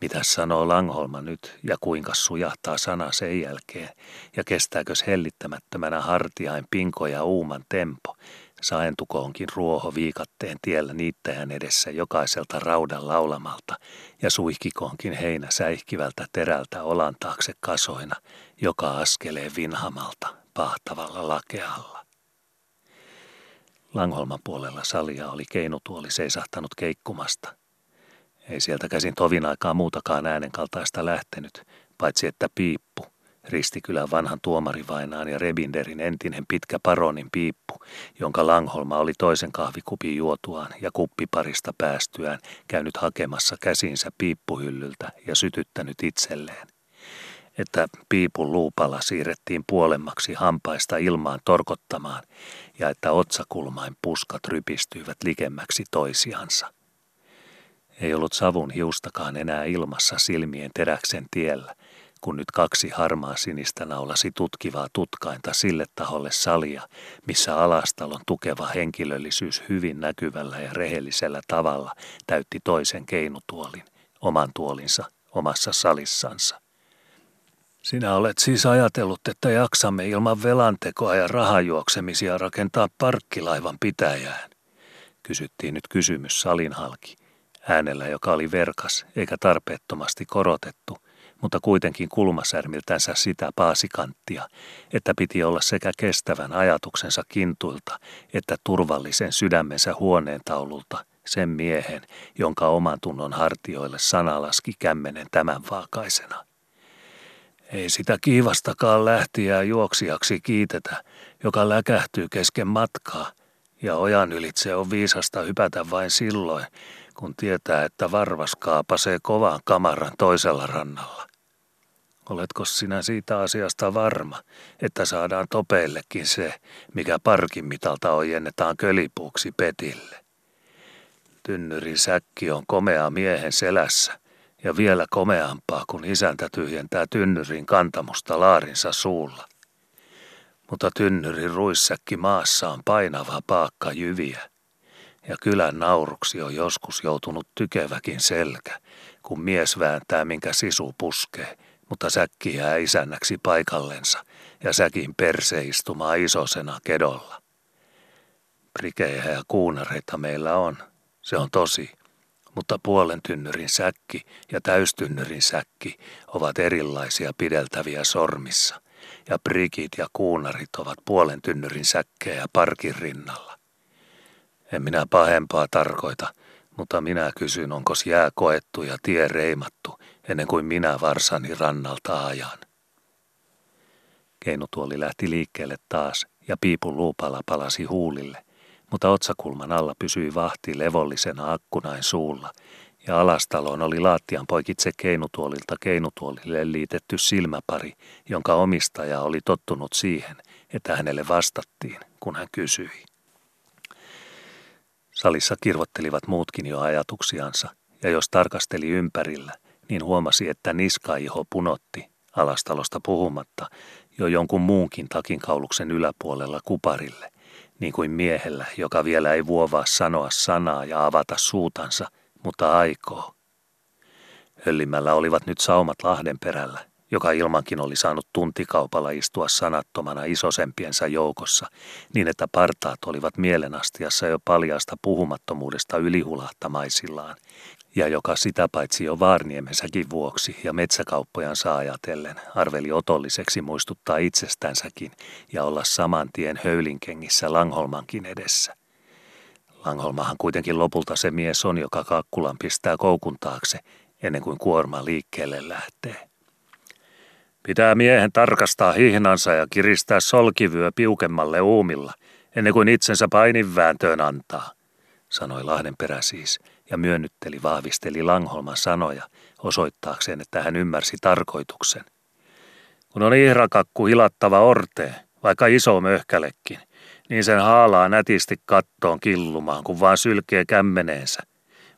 Mitä sanoo Langholma nyt ja kuinka sujahtaa sana sen jälkeen ja kestääkös hellittämättömänä hartiain pinko ja uuman tempo, Saentukoonkin ruoho viikatteen tiellä niittäjän edessä jokaiselta raudan laulamalta ja suihkikoonkin heinä säihkivältä terältä olan taakse kasoina, joka askelee vinhamalta pahtavalla lakealla. Langholman puolella salia oli keinutuoli seisahtanut keikkumasta. Ei sieltä käsin tovin aikaa muutakaan äänen kaltaista lähtenyt, paitsi että piippu, Ristikylän vanhan tuomarivainaan ja Rebinderin entinen pitkä paronin piippu, jonka Langholma oli toisen kahvikupin juotuaan ja kuppiparista päästyään käynyt hakemassa käsinsä piippuhyllyltä ja sytyttänyt itselleen. Että piipun luupalla siirrettiin puolemmaksi hampaista ilmaan torkottamaan ja että otsakulmain puskat rypistyivät likemmäksi toisiansa. Ei ollut savun hiustakaan enää ilmassa silmien teräksen tiellä – kun nyt kaksi harmaa sinistä naulasi tutkivaa tutkainta sille taholle salia, missä alastalon tukeva henkilöllisyys hyvin näkyvällä ja rehellisellä tavalla täytti toisen keinutuolin, oman tuolinsa, omassa salissansa. Sinä olet siis ajatellut, että jaksamme ilman velantekoa ja rahajuoksemisia rakentaa parkkilaivan pitäjään, kysyttiin nyt kysymys salin halki, äänellä, joka oli verkas eikä tarpeettomasti korotettu, mutta kuitenkin kulmasärmiltänsä sitä paasikanttia, että piti olla sekä kestävän ajatuksensa kintuilta että turvallisen sydämensä huoneen taululta sen miehen, jonka oman tunnon hartioille sana laski kämmenen tämän vaakaisena. Ei sitä kiivastakaan lähtiä juoksijaksi kiitetä, joka läkähtyy kesken matkaa, ja ojan ylitse on viisasta hypätä vain silloin, kun tietää, että varvas kaapasee kovan kamaran toisella rannalla. Oletko sinä siitä asiasta varma, että saadaan topeillekin se, mikä parkin mitalta ojennetaan kölipuuksi petille? Tynnyrin säkki on komea miehen selässä ja vielä komeampaa, kun isäntä tyhjentää tynnyrin kantamusta laarinsa suulla. Mutta tynnyrin ruissäkki maassa on painava paakka jyviä – ja kylän nauruksi on joskus joutunut tykeväkin selkä, kun mies vääntää minkä sisu puskee, mutta säkki jää isännäksi paikallensa ja säkin perse istumaa isosena kedolla. Prikejä ja kuunareita meillä on, se on tosi, mutta puolen tynnyrin säkki ja täystynnyrin säkki ovat erilaisia pideltäviä sormissa, ja prikit ja kuunarit ovat puolen tynnyrin säkkejä parkin rinnalla. En minä pahempaa tarkoita, mutta minä kysyn, onko jää koettu ja tie reimattu ennen kuin minä varsani rannalta ajan. Keinutuoli lähti liikkeelle taas ja piipun luupala palasi huulille, mutta otsakulman alla pysyi vahti levollisena akkunain suulla ja alastalon oli laattian poikitse keinutuolilta keinutuolille liitetty silmäpari, jonka omistaja oli tottunut siihen, että hänelle vastattiin, kun hän kysyi. Salissa kirvottelivat muutkin jo ajatuksiansa, ja jos tarkasteli ympärillä, niin huomasi, että niskaiho punotti, alastalosta puhumatta, jo jonkun muunkin takinkauluksen yläpuolella kuparille, niin kuin miehellä, joka vielä ei vuovaa sanoa sanaa ja avata suutansa, mutta aikoo. Höllimällä olivat nyt saumat Lahden perällä, joka ilmankin oli saanut tuntikaupalla istua sanattomana isosempiensa joukossa, niin että partaat olivat mielenastiassa jo paljasta puhumattomuudesta ylihulahtamaisillaan, ja joka sitä paitsi jo Vaarniemensäkin vuoksi ja metsäkauppojan saajatellen arveli otolliseksi muistuttaa itsestänsäkin ja olla saman tien höylinkengissä Langholmankin edessä. Langholmahan kuitenkin lopulta se mies on, joka kakkulan pistää koukun taakse ennen kuin kuorma liikkeelle lähtee. Pitää miehen tarkastaa hihnansa ja kiristää solkivyö piukemmalle uumilla, ennen kuin itsensä paininvääntöön antaa, sanoi Lahdenperä siis, ja myönnytteli vahvisteli Langholman sanoja, osoittaakseen, että hän ymmärsi tarkoituksen. Kun on ihrakakku hilattava orte, vaikka iso möhkälekin, niin sen haalaa nätisti kattoon killumaan, kun vaan sylkee kämmeneensä.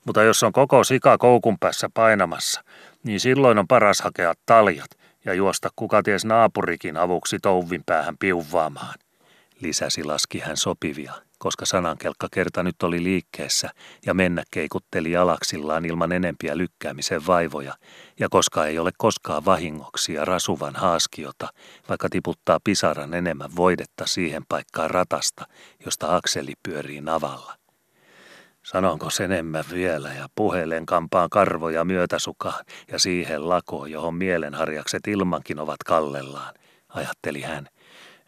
Mutta jos on koko sika koukun päässä painamassa, niin silloin on paras hakea taljat, ja juosta kuka naapurikin avuksi touvin päähän piuvaamaan. Lisäsi laski hän sopivia, koska sanankelkka kerta nyt oli liikkeessä ja mennä keikutteli jalaksillaan ilman enempiä lykkäämisen vaivoja, ja koska ei ole koskaan vahingoksi ja rasuvan haaskiota, vaikka tiputtaa pisaran enemmän voidetta siihen paikkaan ratasta, josta akseli pyörii navalla. Sanonko sen enemmän vielä ja puhelen kampaan karvoja myötäsukaan ja siihen lakoon, johon mielenharjakset ilmankin ovat kallellaan, ajatteli hän –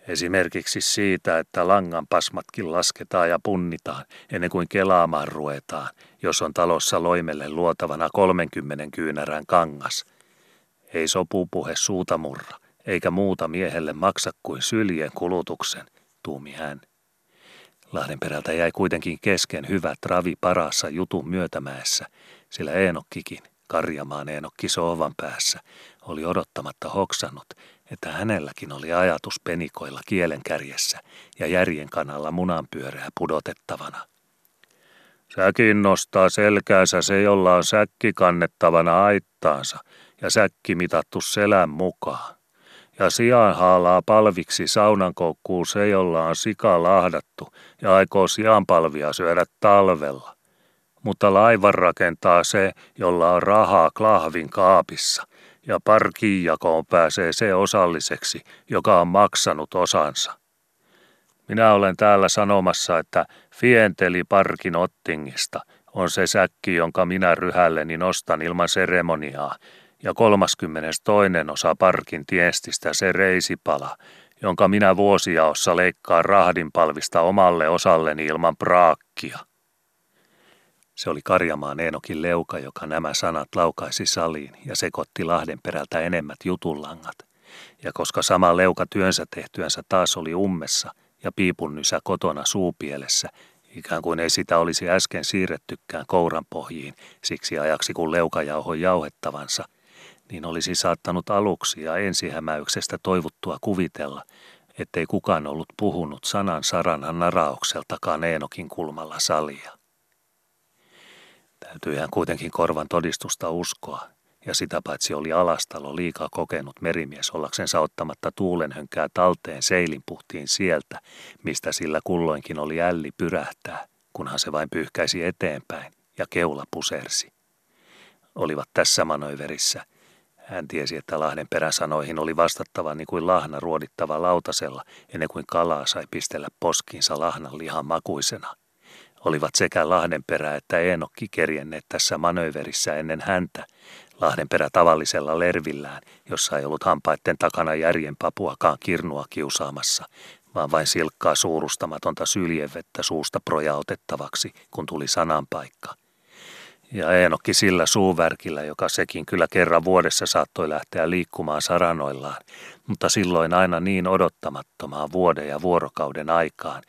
Esimerkiksi siitä, että langan pasmatkin lasketaan ja punnitaan ennen kuin kelaamaan ruetaan, jos on talossa loimelle luotavana 30 kyynärän kangas. Ei sopupuhe suuta murra, eikä muuta miehelle maksa kuin syljen kulutuksen, tuumi hän. Lahdenperältä jäi kuitenkin kesken hyvä travi parassa jutun myötämäessä, sillä Eenokkikin, Karjamaan Eenokki sohvan päässä, oli odottamatta hoksannut, että hänelläkin oli ajatus penikoilla kielenkärjessä ja järjen kanalla munanpyörää pudotettavana. Säkin nostaa selkäänsä se, jolla on säkki kannettavana aittaansa ja säkki mitattu selän mukaan. Ja sijaan haalaa palviksi saunankoukkuun se, jolla on sika lahdattu ja aikoo palvia syödä talvella. Mutta laivan rakentaa se, jolla on rahaa klahvin kaapissa – ja parkijakoon pääsee se osalliseksi, joka on maksanut osansa. Minä olen täällä sanomassa, että fienteli parkin ottingista on se säkki, jonka minä ryhälleni nostan ilman seremoniaa, ja toinen osa parkin tiestistä se reisipala, jonka minä vuosiaossa leikkaan rahdinpalvista omalle osalleni ilman praakkia. Se oli Karjamaan Eenokin leuka, joka nämä sanat laukaisi saliin ja sekoitti Lahden perältä enemmät jutullangat. Ja koska sama leuka työnsä tehtyänsä taas oli ummessa ja piipunnysä kotona suupielessä, ikään kuin ei sitä olisi äsken siirrettykään kouran pohjiin, siksi ajaksi kun leuka jauhoi jauhettavansa, niin olisi saattanut aluksi ja ensihämäyksestä toivuttua kuvitella, ettei kukaan ollut puhunut sanan saranan naraukseltakaan Eenokin kulmalla salia. Täytyy hän kuitenkin korvan todistusta uskoa, ja sitä paitsi oli alastalo liikaa kokenut merimies ollaksensa ottamatta tuulenhönkää talteen seilinpuhtiin sieltä, mistä sillä kulloinkin oli älli pyrähtää, kunhan se vain pyyhkäisi eteenpäin ja keula pusersi. Olivat tässä manööverissä. Hän tiesi, että Lahden peräsanoihin oli vastattava niin kuin lahna ruodittava lautasella, ennen kuin kalaa sai pistellä poskiinsa lahnan lihan makuisena – olivat sekä Lahdenperä että Eenokki kerjenneet tässä manööverissä ennen häntä, Lahdenperä tavallisella lervillään, jossa ei ollut hampaitten takana järjen papuakaan kirnua kiusaamassa, vaan vain silkkaa suurustamatonta syljevettä suusta projautettavaksi, kun tuli sanan paikka. Ja Eenokki sillä suuvärkillä, joka sekin kyllä kerran vuodessa saattoi lähteä liikkumaan saranoillaan, mutta silloin aina niin odottamattomaan vuoden ja vuorokauden aikaan,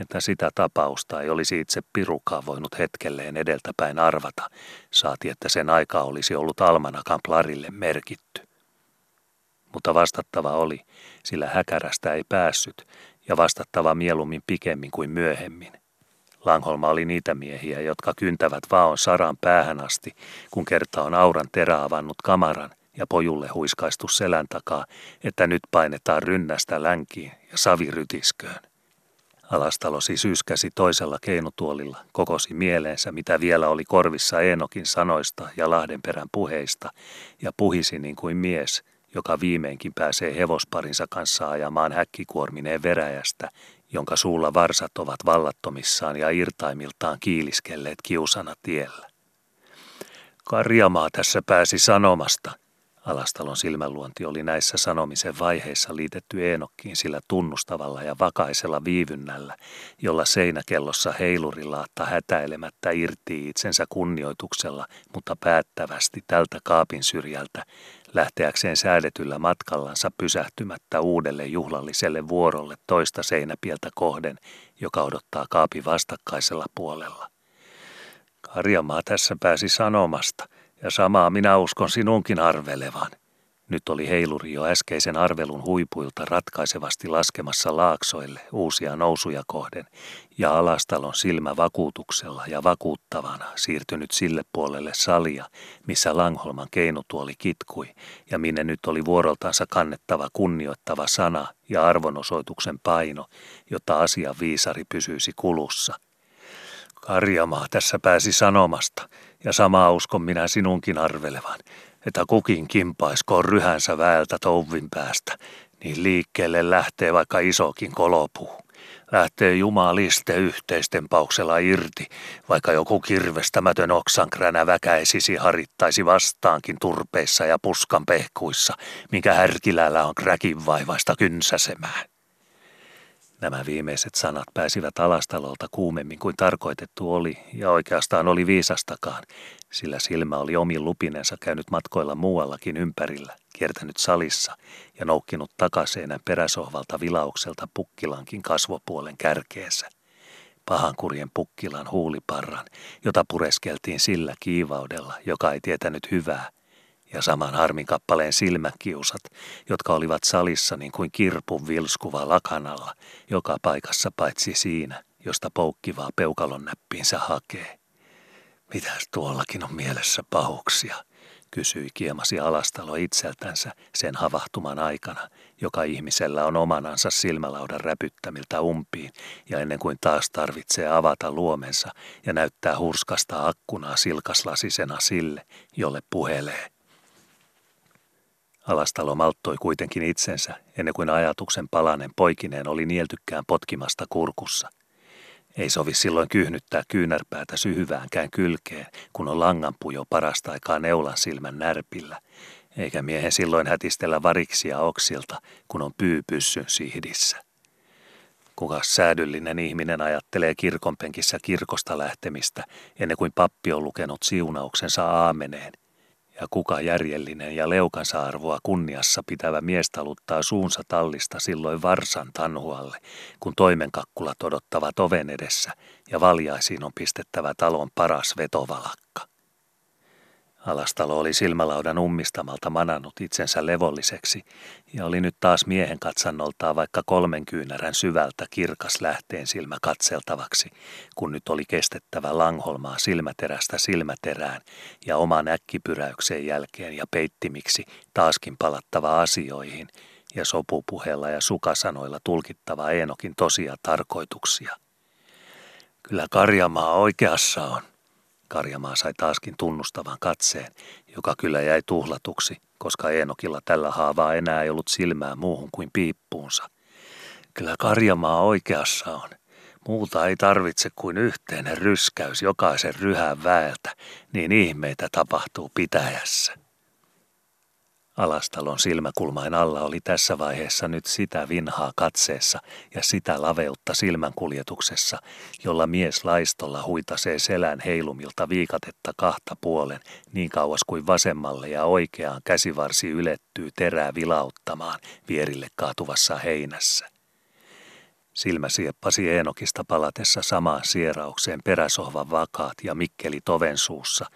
että sitä tapausta ei olisi itse pirukaan voinut hetkelleen edeltäpäin arvata, saati että sen aika olisi ollut almanakan plarille merkitty. Mutta vastattava oli, sillä häkärästä ei päässyt, ja vastattava mieluummin pikemmin kuin myöhemmin. Langholma oli niitä miehiä, jotka kyntävät vaon saran päähän asti, kun kerta on auran terä avannut kamaran ja pojulle huiskaistu selän takaa, että nyt painetaan rynnästä länkiin ja savirytisköön. Alastalo siis yskäsi toisella keinutuolilla, kokosi mieleensä, mitä vielä oli korvissa Eenokin sanoista ja Lahdenperän puheista, ja puhisi niin kuin mies, joka viimeinkin pääsee hevosparinsa kanssa ajamaan häkkikuormineen veräjästä, jonka suulla varsat ovat vallattomissaan ja irtaimiltaan kiiliskelleet kiusana tiellä. Karjamaa tässä pääsi sanomasta – Alastalon silmänluonti oli näissä sanomisen vaiheissa liitetty Eenokkiin sillä tunnustavalla ja vakaisella viivynnällä, jolla seinäkellossa heilurilaattaa hätäilemättä irti itsensä kunnioituksella, mutta päättävästi tältä kaapin syrjältä, lähteäkseen säädetyllä matkallansa pysähtymättä uudelle juhlalliselle vuorolle toista seinäpieltä kohden, joka odottaa kaapin vastakkaisella puolella. Karjamaa tässä pääsi sanomasta – ja samaa minä uskon sinunkin arvelevan. Nyt oli heiluri jo äskeisen arvelun huipuilta ratkaisevasti laskemassa laaksoille uusia nousuja kohden, ja alastalon silmä vakuutuksella ja vakuuttavana siirtynyt sille puolelle salia, missä Langholman keinutuoli kitkui, ja minne nyt oli vuoroltansa kannettava kunnioittava sana ja arvonosoituksen paino, jotta asian viisari pysyisi kulussa. Karjamaa tässä pääsi sanomasta, ja samaa uskon minä sinunkin arvelevan, että kukin kimpaiskoon ryhänsä väältä touvin päästä, niin liikkeelle lähtee vaikka isokin kolopuu. Lähtee jumaliste yhteisten pauksella irti, vaikka joku kirvestämätön oksankränä väkäisisi harittaisi vastaankin turpeissa ja puskan pehkuissa, minkä härkilällä on kräkin vaivaista kynsäsemään. Nämä viimeiset sanat pääsivät alastalolta kuumemmin kuin tarkoitettu oli, ja oikeastaan oli viisastakaan, sillä silmä oli omin lupinensa käynyt matkoilla muuallakin ympärillä, kiertänyt salissa ja noukkinut takaseinän peräsohvalta vilaukselta pukkilankin kasvopuolen kärkeensä. Pahankurjen pukkilan huuliparran, jota pureskeltiin sillä kiivaudella, joka ei tietänyt hyvää, ja saman harmikappaleen silmäkiusat, jotka olivat salissa niin kuin kirpun vilskuva lakanalla, joka paikassa paitsi siinä, josta poukkivaa peukalon näppiinsä hakee. Mitäs tuollakin on mielessä pahuksia, kysyi kiemasi alastalo itseltänsä sen havahtuman aikana, joka ihmisellä on omanansa silmälaudan räpyttämiltä umpiin ja ennen kuin taas tarvitsee avata luomensa ja näyttää hurskasta akkunaa silkaslasisena sille, jolle puhelee. Alastalo malttoi kuitenkin itsensä, ennen kuin ajatuksen palanen poikineen oli nieltykkään potkimasta kurkussa. Ei sovi silloin kyhnyttää kyynärpäätä syhyväänkään kylkeen, kun on langanpujo parasta aikaa neulan silmän närpillä, eikä miehen silloin hätistellä variksia oksilta, kun on pyypyssyn sihdissä. Kuka säädyllinen ihminen ajattelee kirkonpenkissä kirkosta lähtemistä ennen kuin pappi on lukenut siunauksensa aameneen – ja kuka järjellinen ja leukansa arvoa kunniassa pitävä mies taluttaa suunsa tallista silloin varsan tanhualle, kun toimenkakkulat odottavat oven edessä ja valjaisiin on pistettävä talon paras vetovalakka. Alastalo oli silmälaudan ummistamalta manannut itsensä levolliseksi ja oli nyt taas miehen katsannoltaan vaikka kolmen kyynärän syvältä kirkas lähteen silmä katseltavaksi, kun nyt oli kestettävä Langholmaa silmäterästä silmäterään ja oman äkkipyräyksen jälkeen ja peittimiksi taaskin palattava asioihin ja sopupuheella ja sukasanoilla tulkittava Eenokin tosia tarkoituksia. Kyllä Karjamaa oikeassa on, Karjamaa sai taaskin tunnustavan katseen, joka kyllä jäi tuhlatuksi, koska Eenokilla tällä haavaa enää ei ollut silmää muuhun kuin piippuunsa. Kyllä Karjamaa oikeassa on. Muuta ei tarvitse kuin yhteinen ryskäys jokaisen ryhän väeltä, niin ihmeitä tapahtuu pitäjässä. Alastalon silmäkulmain alla oli tässä vaiheessa nyt sitä vinhaa katseessa ja sitä laveutta silmänkuljetuksessa, jolla mies laistolla huitasee selän heilumilta viikatetta kahta puolen niin kauas kuin vasemmalle ja oikeaan käsivarsi ylettyy terää vilauttamaan vierille kaatuvassa heinässä. Silmä sieppasi Eenokista palatessa samaan sieraukseen peräsohvan vakaat ja Mikkeli toven suussa,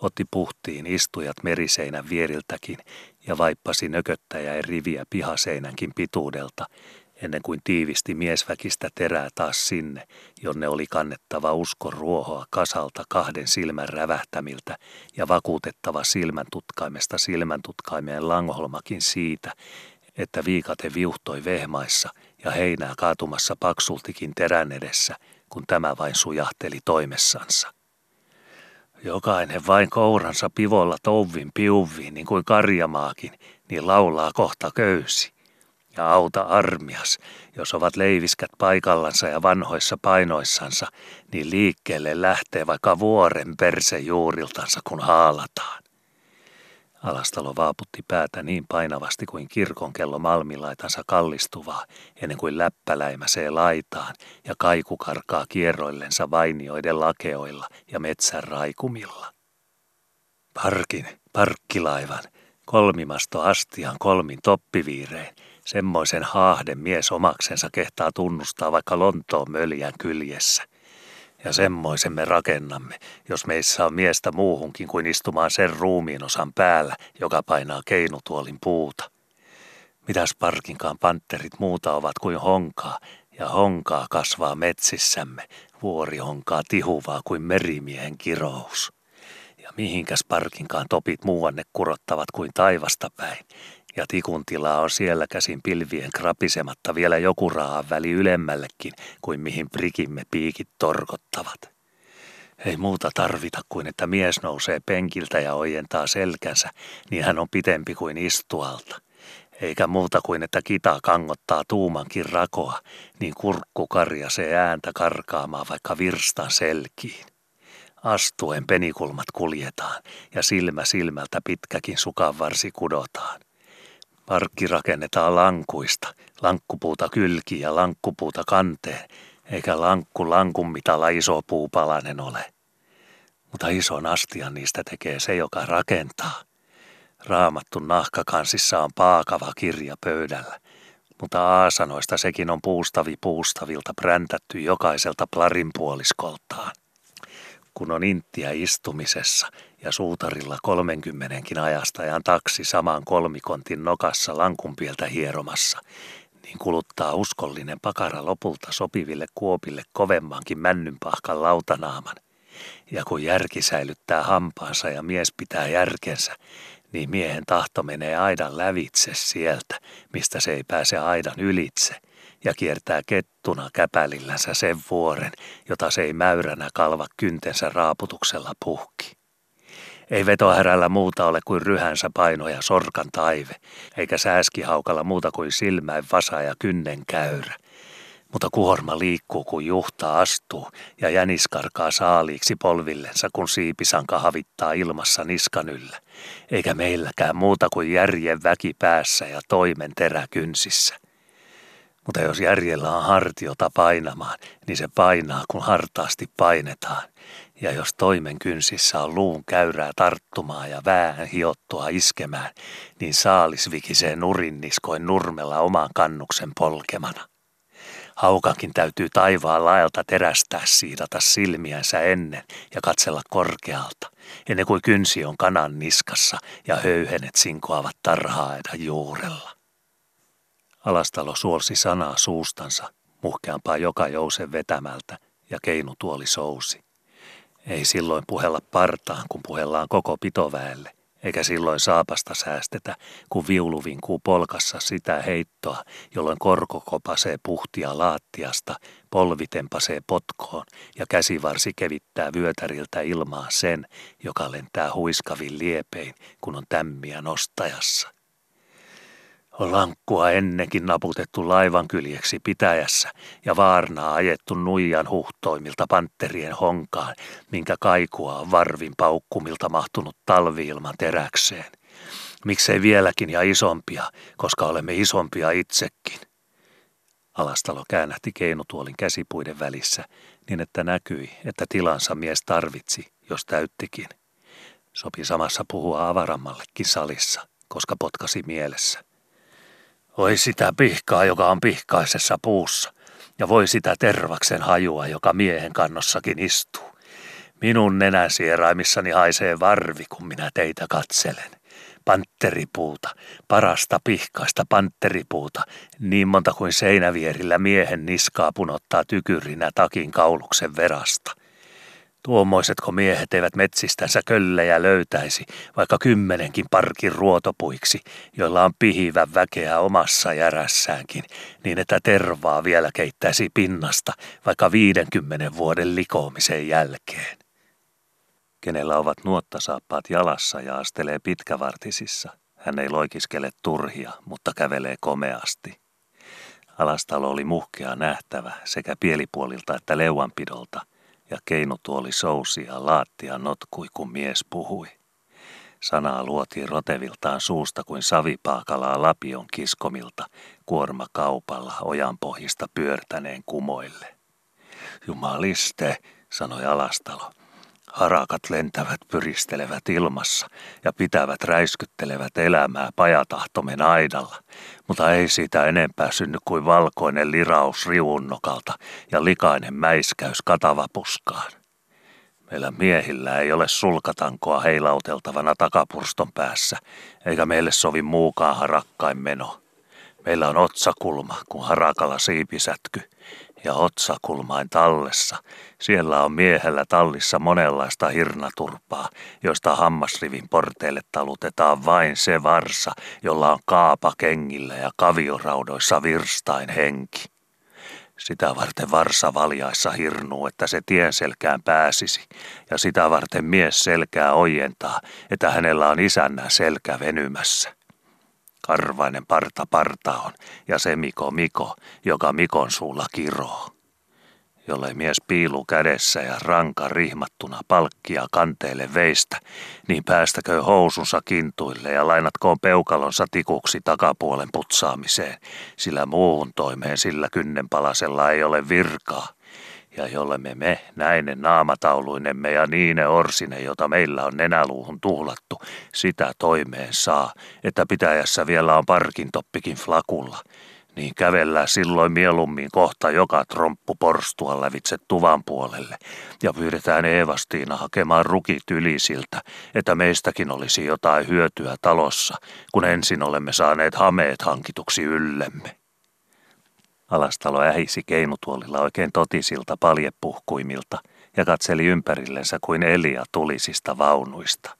otti puhtiin istujat meriseinän vieriltäkin ja vaippasi nököttäjä riviä pihaseinänkin pituudelta, ennen kuin tiivisti miesväkistä terää taas sinne, jonne oli kannettava uskon ruohoa kasalta kahden silmän rävähtämiltä ja vakuutettava silmän tutkaimesta silmän tutkaimeen langholmakin siitä, että viikate viuhtoi vehmaissa ja heinää kaatumassa paksultikin terän edessä, kun tämä vain sujahteli toimessansa. Jokainen vain kouransa pivolla touvin piuviin, niin kuin karjamaakin, niin laulaa kohta köysi. Ja auta armias, jos ovat leiviskät paikallansa ja vanhoissa painoissansa, niin liikkeelle lähtee vaikka vuoren perse juuriltansa, kun haalataan. Alastalo vaaputti päätä niin painavasti kuin kirkonkello malmilaitansa kallistuvaa, ennen kuin läppäläimäsee laitaan ja kaiku karkaa kierroillensa vainioiden lakeoilla ja metsän raikumilla. Parkin, parkkilaivan, kolmimasto astian kolmin toppiviirein, semmoisen haahden mies omaksensa kehtaa tunnustaa vaikka Lontoon möljän kyljessä. Ja semmoisen me rakennamme, jos meissä on miestä muuhunkin kuin istumaan sen ruumiin osan päällä, joka painaa keinutuolin puuta. Mitäs parkinkaan panterit muuta ovat kuin honkaa, ja honkaa kasvaa metsissämme, vuori honkaa tihuvaa kuin merimiehen kirous. Ja mihinkäs parkinkaan topit muuanne kurottavat kuin taivasta päin, ja tikuntilaa on siellä käsin pilvien krapisematta vielä joku raahan väli ylemmällekin kuin mihin prikimme piikit torkottavat. Ei muuta tarvita kuin että mies nousee penkiltä ja ojentaa selkänsä, niin hän on pitempi kuin istualta. Eikä muuta kuin että kita kangottaa tuumankin rakoa, niin kurkku karjasee ääntä karkaamaan vaikka virstan selkiin. Astuen penikulmat kuljetaan ja silmä silmältä pitkäkin sukanvarsi kudotaan. Parkki rakennetaan lankuista, lankkupuuta kylki ja lankkupuuta kanteen, eikä lankku lankun mitalla iso puupalanen ole. Mutta ison astian niistä tekee se, joka rakentaa. Raamattu nahkakansissa on paakava kirja pöydällä, mutta aasanoista sekin on puustavi puustavilta präntätty jokaiselta plarinpuoliskoltaan kun on inttiä istumisessa ja suutarilla kolmenkymmenenkin ajasta ajan taksi saman kolmikontin nokassa lankunpieltä hieromassa, niin kuluttaa uskollinen pakara lopulta sopiville kuopille kovemmankin männynpahkan lautanaaman. Ja kun järki säilyttää hampaansa ja mies pitää järkensä, niin miehen tahto menee aidan lävitse sieltä, mistä se ei pääse aidan ylitse – ja kiertää kettuna käpälillänsä sen vuoren, jota se ei mäyränä kalva kyntensä raaputuksella puhki. Ei vetohärällä muuta ole kuin ryhänsä paino ja sorkan taive, eikä sääskihaukalla muuta kuin silmäin vasa ja kynnen käyrä. Mutta kuorma liikkuu, kun juhta astuu, ja jänis karkaa saaliiksi polvillensa, kun siipisanka havittaa ilmassa niskan yllä. Eikä meilläkään muuta kuin järjen väki päässä ja toimen terä kynsissä. Mutta jos järjellä on hartiota painamaan, niin se painaa, kun hartaasti painetaan. Ja jos toimen kynsissä on luun käyrää tarttumaan ja vähän hiottua iskemään, niin saalis vikisee nurinniskoin nurmella oman kannuksen polkemana. Haukankin täytyy taivaan laelta terästää siidata silmiänsä ennen ja katsella korkealta, ennen kuin kynsi on kanan niskassa ja höyhenet sinkoavat tarhaeda juurella. Alastalo suolsi sanaa suustansa, muhkeampaa joka jousen vetämältä, ja keinu tuoli sousi. Ei silloin puhella partaan, kun puhellaan koko pitoväelle, eikä silloin saapasta säästetä, kun viulu vinkuu polkassa sitä heittoa, jolloin korko kopasee puhtia laattiasta, polvi tempasee potkoon ja käsivarsi kevittää vyötäriltä ilmaa sen, joka lentää huiskavin liepein, kun on tämmiä nostajassa. Lankkua ennenkin naputettu laivan kyljeksi pitäjässä ja vaarnaa ajettu nuijan huhtoimilta pantterien honkaan, minkä kaikua on varvin paukkumilta mahtunut talviilman teräkseen. Miksei vieläkin ja isompia, koska olemme isompia itsekin. Alastalo käännähti keinutuolin käsipuiden välissä niin, että näkyi, että tilansa mies tarvitsi, jos täyttikin. Sopi samassa puhua avarammallekin salissa, koska potkasi mielessä. Voi sitä pihkaa, joka on pihkaisessa puussa, ja voi sitä tervaksen hajua, joka miehen kannossakin istuu. Minun nenäsieraimissani haisee varvi, kun minä teitä katselen. Pantteripuuta, parasta pihkaista pantteripuuta, niin monta kuin seinävierillä miehen niskaa punottaa tykyrinä takin kauluksen verasta – Tuommoisetko miehet eivät metsistänsä köllejä löytäisi, vaikka kymmenenkin parkin ruotopuiksi, joilla on pihivä väkeä omassa järässäänkin, niin että tervaa vielä keittäisi pinnasta, vaikka viidenkymmenen vuoden likoamisen jälkeen. Kenellä ovat nuottasaappaat jalassa ja astelee pitkävartisissa, hän ei loikiskele turhia, mutta kävelee komeasti. Alastalo oli muhkea nähtävä sekä pielipuolilta että leuanpidolta – ja keinutuoli sousi ja laattia notkui, kun mies puhui. Sanaa luotiin roteviltaan suusta kuin savipaakalaa lapion kiskomilta kuorma kaupalla ojan pohjista pyörtäneen kumoille. Jumaliste, sanoi Alastalo. Harakat lentävät pyristelevät ilmassa ja pitävät räiskyttelevät elämää pajatahtomen aidalla, mutta ei siitä enempää synny kuin valkoinen liraus riunnokalta ja likainen mäiskäys katavapuskaan. Meillä miehillä ei ole sulkatankoa heilauteltavana takapurston päässä, eikä meille sovi muukaan harakkain meno. Meillä on otsakulma, kun harakalla siipisätky, ja otsakulmain tallessa. Siellä on miehellä tallissa monenlaista hirnaturpaa, joista hammasrivin porteille talutetaan vain se varsa, jolla on kaapa kengillä ja kavioraudoissa virstain henki. Sitä varten varsa valjaissa hirnuu, että se tien selkään pääsisi, ja sitä varten mies selkää ojentaa, että hänellä on isännä selkä venymässä. Karvainen parta parta on, ja se Miko Miko, joka Mikon suulla kiroo. Jollei mies piilu kädessä ja ranka rihmattuna palkkia kanteelle veistä, niin päästäkö housunsa kintuille ja lainatkoon peukalonsa tikuksi takapuolen putsaamiseen, sillä muuhun toimeen sillä kynnenpalasella ei ole virkaa ja jollemme me näinen naamatauluinemme ja niine orsine, jota meillä on nenäluuhun tuhlattu, sitä toimeen saa, että pitäjässä vielä on parkintoppikin flakulla, niin kävellään silloin mieluummin kohta joka tromppu porstua lävitse tuvan puolelle ja pyydetään Eevastiina hakemaan rukit ylisiltä, että meistäkin olisi jotain hyötyä talossa, kun ensin olemme saaneet hameet hankituksi yllemme. Alastalo ähisi keinutuolilla oikein totisilta paljepuhkuimilta ja katseli ympärillensä kuin Elia tulisista vaunuista.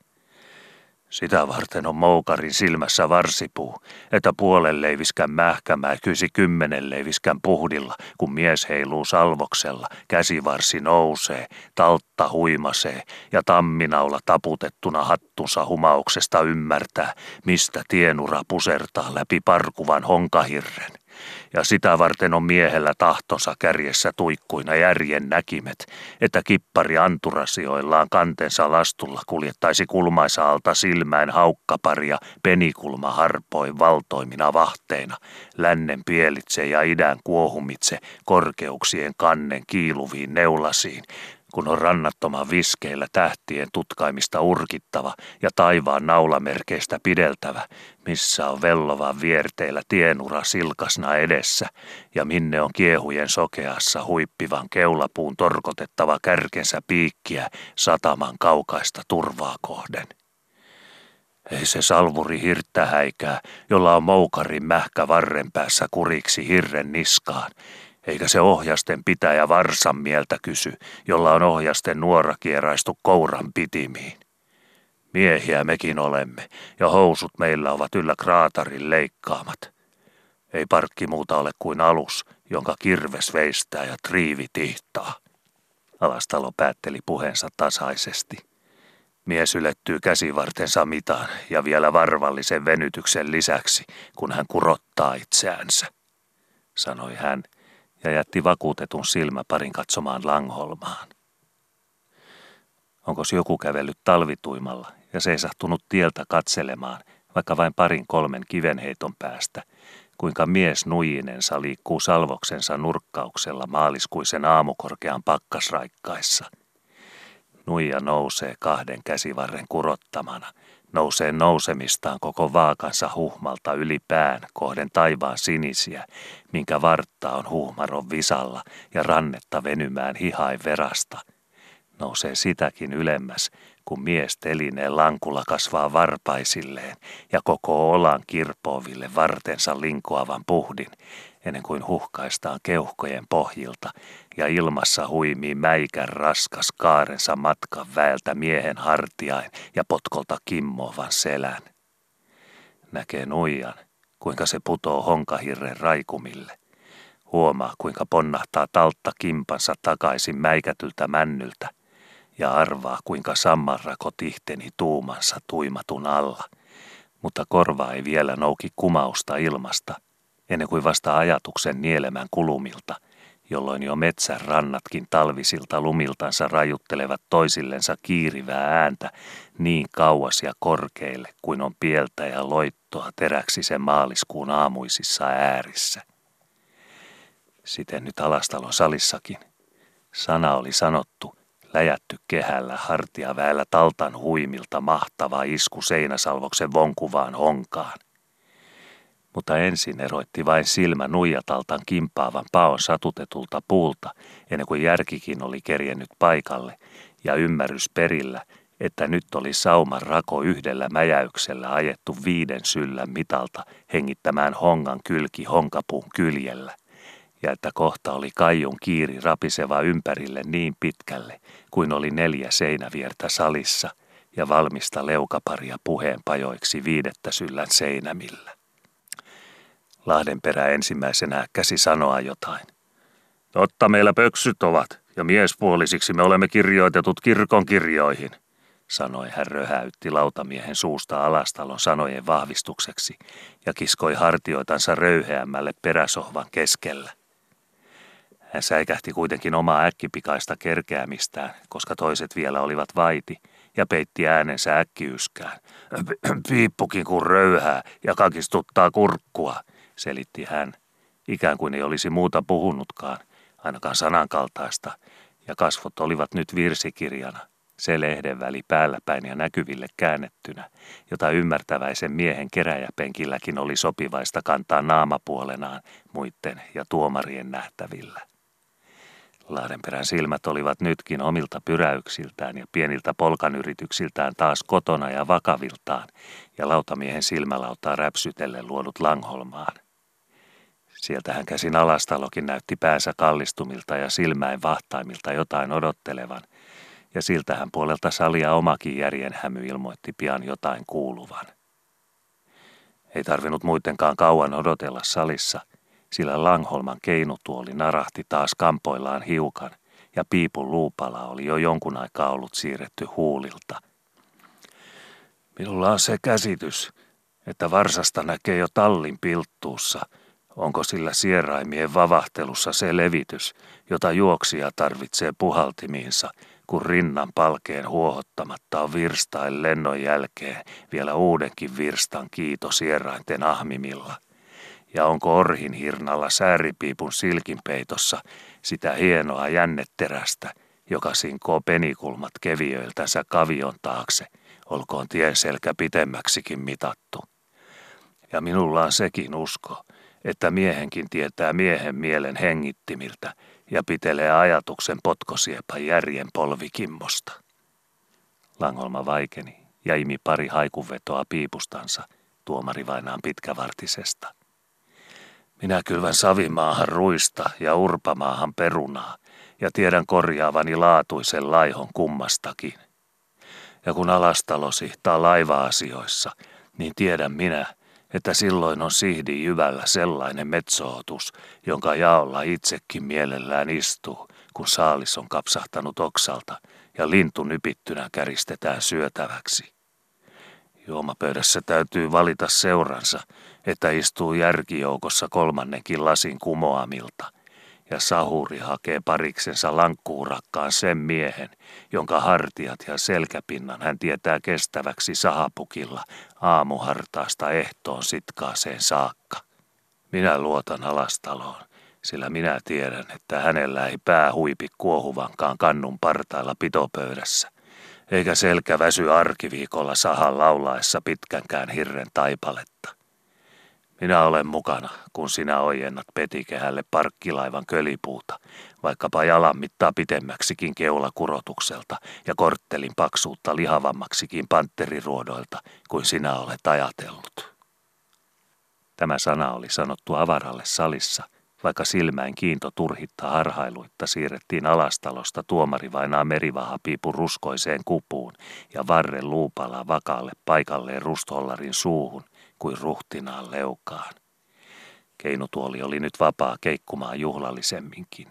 Sitä varten on moukarin silmässä varsipuu, että puolen leiviskän mähkämää kysi kymmenen leiviskän puhdilla, kun mies heiluu salvoksella, käsivarsi nousee, taltta huimasee ja tamminaula taputettuna hattunsa humauksesta ymmärtää, mistä tienura pusertaa läpi parkuvan honkahirren ja sitä varten on miehellä tahtonsa kärjessä tuikkuina järjen näkimet, että kippari anturasioillaan kantensa lastulla kuljettaisi kulmaisa alta silmään haukkaparia penikulma harpoin valtoimina vahteina, lännen pielitse ja idän kuohumitse korkeuksien kannen kiiluviin neulasiin, kun on rannattoman viskeillä tähtien tutkaimista urkittava ja taivaan naulamerkeistä pideltävä, missä on vellovan vierteillä tienura silkasna edessä ja minne on kiehujen sokeassa huippivan keulapuun torkotettava kärkensä piikkiä sataman kaukaista turvaa kohden. Ei se salvuri hirttähäikää, jolla on moukarin mähkä varren päässä kuriksi hirren niskaan, eikä se ohjasten pitäjä varsan mieltä kysy, jolla on ohjasten nuora kieraistu kouran pitimiin. Miehiä mekin olemme, ja housut meillä ovat yllä kraatarin leikkaamat. Ei parkki muuta ole kuin alus, jonka kirves veistää ja triivi tihtaa. Alastalo päätteli puheensa tasaisesti. Mies ylettyy käsivartensa mitaan ja vielä varvallisen venytyksen lisäksi, kun hän kurottaa itseänsä, sanoi hän – ja jätti vakuutetun silmäparin katsomaan Langholmaan. Onko joku kävellyt talvituimalla ja seisahtunut tieltä katselemaan, vaikka vain parin kolmen kivenheiton päästä, kuinka mies nuijinensa liikkuu salvoksensa nurkkauksella maaliskuisen aamukorkean pakkasraikkaissa. Nuija nousee kahden käsivarren kurottamana – nousee nousemistaan koko vaakansa huhmalta yli pään kohden taivaan sinisiä, minkä vartta on huhmaron visalla ja rannetta venymään hihain verasta. Nousee sitäkin ylemmäs, kun mies telineen lankulla kasvaa varpaisilleen ja koko olan kirpooville vartensa linkoavan puhdin, ennen kuin huhkaistaan keuhkojen pohjilta ja ilmassa huimii mäikän raskas kaarensa matkan väeltä miehen hartiain ja potkolta kimmovan selän. Näkee nuijan, kuinka se putoo honkahirren raikumille. Huomaa, kuinka ponnahtaa taltta kimpansa takaisin mäikätyltä männyltä ja arvaa, kuinka sammarrako tihteni tuumansa tuimatun alla. Mutta korva ei vielä nouki kumausta ilmasta – ennen kuin vasta ajatuksen nielemän kulumilta, jolloin jo metsän rannatkin talvisilta lumiltansa rajuttelevat toisillensa kiirivää ääntä niin kauas ja korkeille kuin on pieltä ja loittoa teräksisen maaliskuun aamuisissa äärissä. Siten nyt alastalon salissakin. Sana oli sanottu, läjätty kehällä hartia väellä taltan huimilta mahtava isku seinäsalvoksen vonkuvaan honkaan. Mutta ensin eroitti vain silmä nuijataltan kimpaavan paon satutetulta puulta, ennen kuin järkikin oli kerjennyt paikalle, ja ymmärrys perillä, että nyt oli sauman rako yhdellä mäjäyksellä ajettu viiden syllän mitalta hengittämään hongan kylki honkapuun kyljellä – ja että kohta oli kaijun kiiri rapiseva ympärille niin pitkälle kuin oli neljä seinäviertä salissa ja valmista leukaparia puheenpajoiksi viidettä syllän seinämillä. Lahdenperä ensimmäisenä käsi sanoa jotain. Totta meillä pöksyt ovat, ja miespuolisiksi me olemme kirjoitetut kirkon kirjoihin, sanoi hän röhäytti lautamiehen suusta alastalon sanojen vahvistukseksi ja kiskoi hartioitansa röyheämmälle peräsohvan keskellä. Hän säikähti kuitenkin omaa äkkipikaista kerkeämistään, koska toiset vielä olivat vaiti, ja peitti äänensä äkkiyskään. Piippukin kun röyhää ja kakistuttaa kurkkua, selitti hän, ikään kuin ei olisi muuta puhunutkaan, ainakaan sanankaltaista, ja kasvot olivat nyt virsikirjana, se lehden väli päällä päin ja näkyville käännettynä, jota ymmärtäväisen miehen keräjäpenkilläkin oli sopivaista kantaa naamapuolenaan muitten ja tuomarien nähtävillä. Lahdenperän silmät olivat nytkin omilta pyräyksiltään ja pieniltä polkanyrityksiltään taas kotona ja vakaviltaan, ja lautamiehen silmälautaa räpsytellen luodut Langholmaan. Sieltähän käsin alastalokin näytti päänsä kallistumilta ja silmäin vahtaimilta jotain odottelevan, ja siltähän puolelta salia omakin järjenhämy ilmoitti pian jotain kuuluvan. Ei tarvinnut muitenkaan kauan odotella salissa – sillä Langholman keinutuoli narahti taas kampoillaan hiukan ja piipun luupala oli jo jonkun aikaa ollut siirretty huulilta. Minulla on se käsitys, että varsasta näkee jo tallin pilttuussa, onko sillä sieraimien vavahtelussa se levitys, jota juoksija tarvitsee puhaltimiinsa, kun rinnan palkeen huohottamatta on virstain lennon jälkeen vielä uudenkin virstan kiito sierainten ahmimilla – ja onko orhin hirnalla sääripiipun silkinpeitossa sitä hienoa jännetterästä, joka sinkoo penikulmat keviöiltänsä kavion taakse, olkoon tien selkä pitemmäksikin mitattu. Ja minulla on sekin usko, että miehenkin tietää miehen mielen hengittimiltä ja pitelee ajatuksen potkosiepa järjen polvikimmosta. Langholma vaikeni ja imi pari haikuvetoa piipustansa tuomari vainaan pitkävartisesta. Minä kylvän savimaahan ruista ja urpamaahan perunaa ja tiedän korjaavani laatuisen laihon kummastakin. Ja kun alastalo sihtaa laiva-asioissa, niin tiedän minä, että silloin on sihdi jyvällä sellainen metsootus, jonka jaolla itsekin mielellään istuu, kun saalis on kapsahtanut oksalta ja lintu nypittynä käristetään syötäväksi. Juomapöydässä täytyy valita seuransa, että istuu järkijoukossa kolmannenkin lasin kumoamilta, ja sahuri hakee pariksensa lankkuurakkaan sen miehen, jonka hartiat ja selkäpinnan hän tietää kestäväksi sahapukilla aamuhartaasta ehtoon sitkaaseen saakka. Minä luotan alastaloon, sillä minä tiedän, että hänellä ei pää huipi kuohuvankaan kannun partailla pitopöydässä, eikä selkä väsy arkiviikolla sahan laulaessa pitkänkään hirren taipaletta. Minä olen mukana, kun sinä ojennat petikehälle parkkilaivan kölipuuta, vaikkapa jalan mittaa pitemmäksikin keulakurotukselta ja korttelin paksuutta lihavammaksikin pantteriruodoilta kuin sinä olet ajatellut. Tämä sana oli sanottu avaralle salissa, vaikka silmäin kiinto turhitta harhailuitta siirrettiin alastalosta tuomarivainaa merivahapiipun ruskoiseen kupuun ja varren luupala vakaalle paikalleen rustollarin suuhun – kuin ruhtinaan leukaan. Keinutuoli oli nyt vapaa keikkumaan juhlallisemminkin.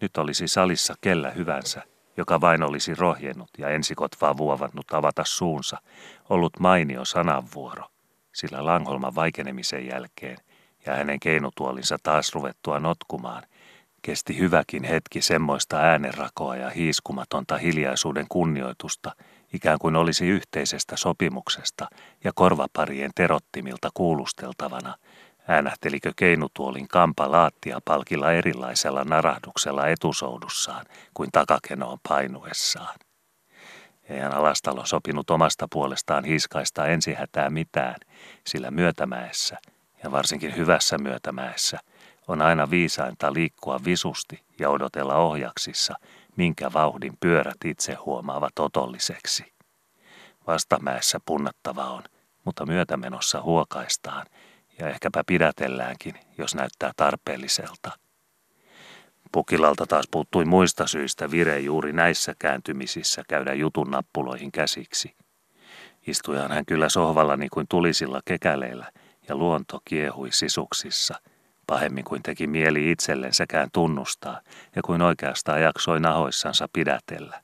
Nyt olisi salissa kellä hyvänsä, joka vain olisi rohjennut ja ensikotvaa vuovannut avata suunsa, ollut mainio sananvuoro, sillä Langholman vaikenemisen jälkeen ja hänen keinutuolinsa taas ruvettua notkumaan, kesti hyväkin hetki semmoista äänenrakoa ja hiiskumatonta hiljaisuuden kunnioitusta, ikään kuin olisi yhteisestä sopimuksesta ja korvaparien terottimilta kuulusteltavana, Äänähtelikö keinutuolin kampa laattia palkilla erilaisella narahduksella etusoudussaan kuin takakenoon painuessaan? Eihän alastalo sopinut omasta puolestaan hiskaista ensihätää mitään, sillä myötämäessä, ja varsinkin hyvässä myötämäessä, on aina viisainta liikkua visusti ja odotella ohjaksissa, minkä vauhdin pyörät itse huomaavat otolliseksi. Vastamäessä punnattava on, mutta myötämenossa huokaistaan, ja ehkäpä pidätelläänkin, jos näyttää tarpeelliselta. Pukilalta taas puuttui muista syistä vire juuri näissä kääntymisissä käydä jutun nappuloihin käsiksi. Istuihan hän kyllä sohvalla niin kuin tulisilla kekäleillä, ja luonto kiehui sisuksissa, pahemmin kuin teki mieli itsellensäkään tunnustaa, ja kuin oikeastaan jaksoi nahoissansa pidätellä.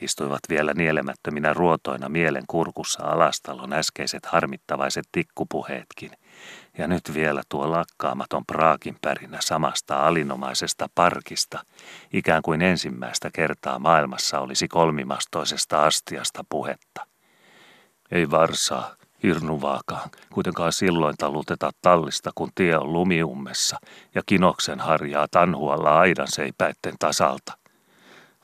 Istuivat vielä nielemättöminä ruotoina mielen kurkussa alastalon äskeiset harmittavaiset tikkupuheetkin, ja nyt vielä tuo lakkaamaton praakin pärinä samasta alinomaisesta parkista, ikään kuin ensimmäistä kertaa maailmassa olisi kolmimastoisesta astiasta puhetta. Ei varsaa, hirnuvaakaan, kuitenkaan silloin taluteta tallista, kun tie on lumiummessa ja kinoksen harjaa tanhualla aidan seipäitten tasalta –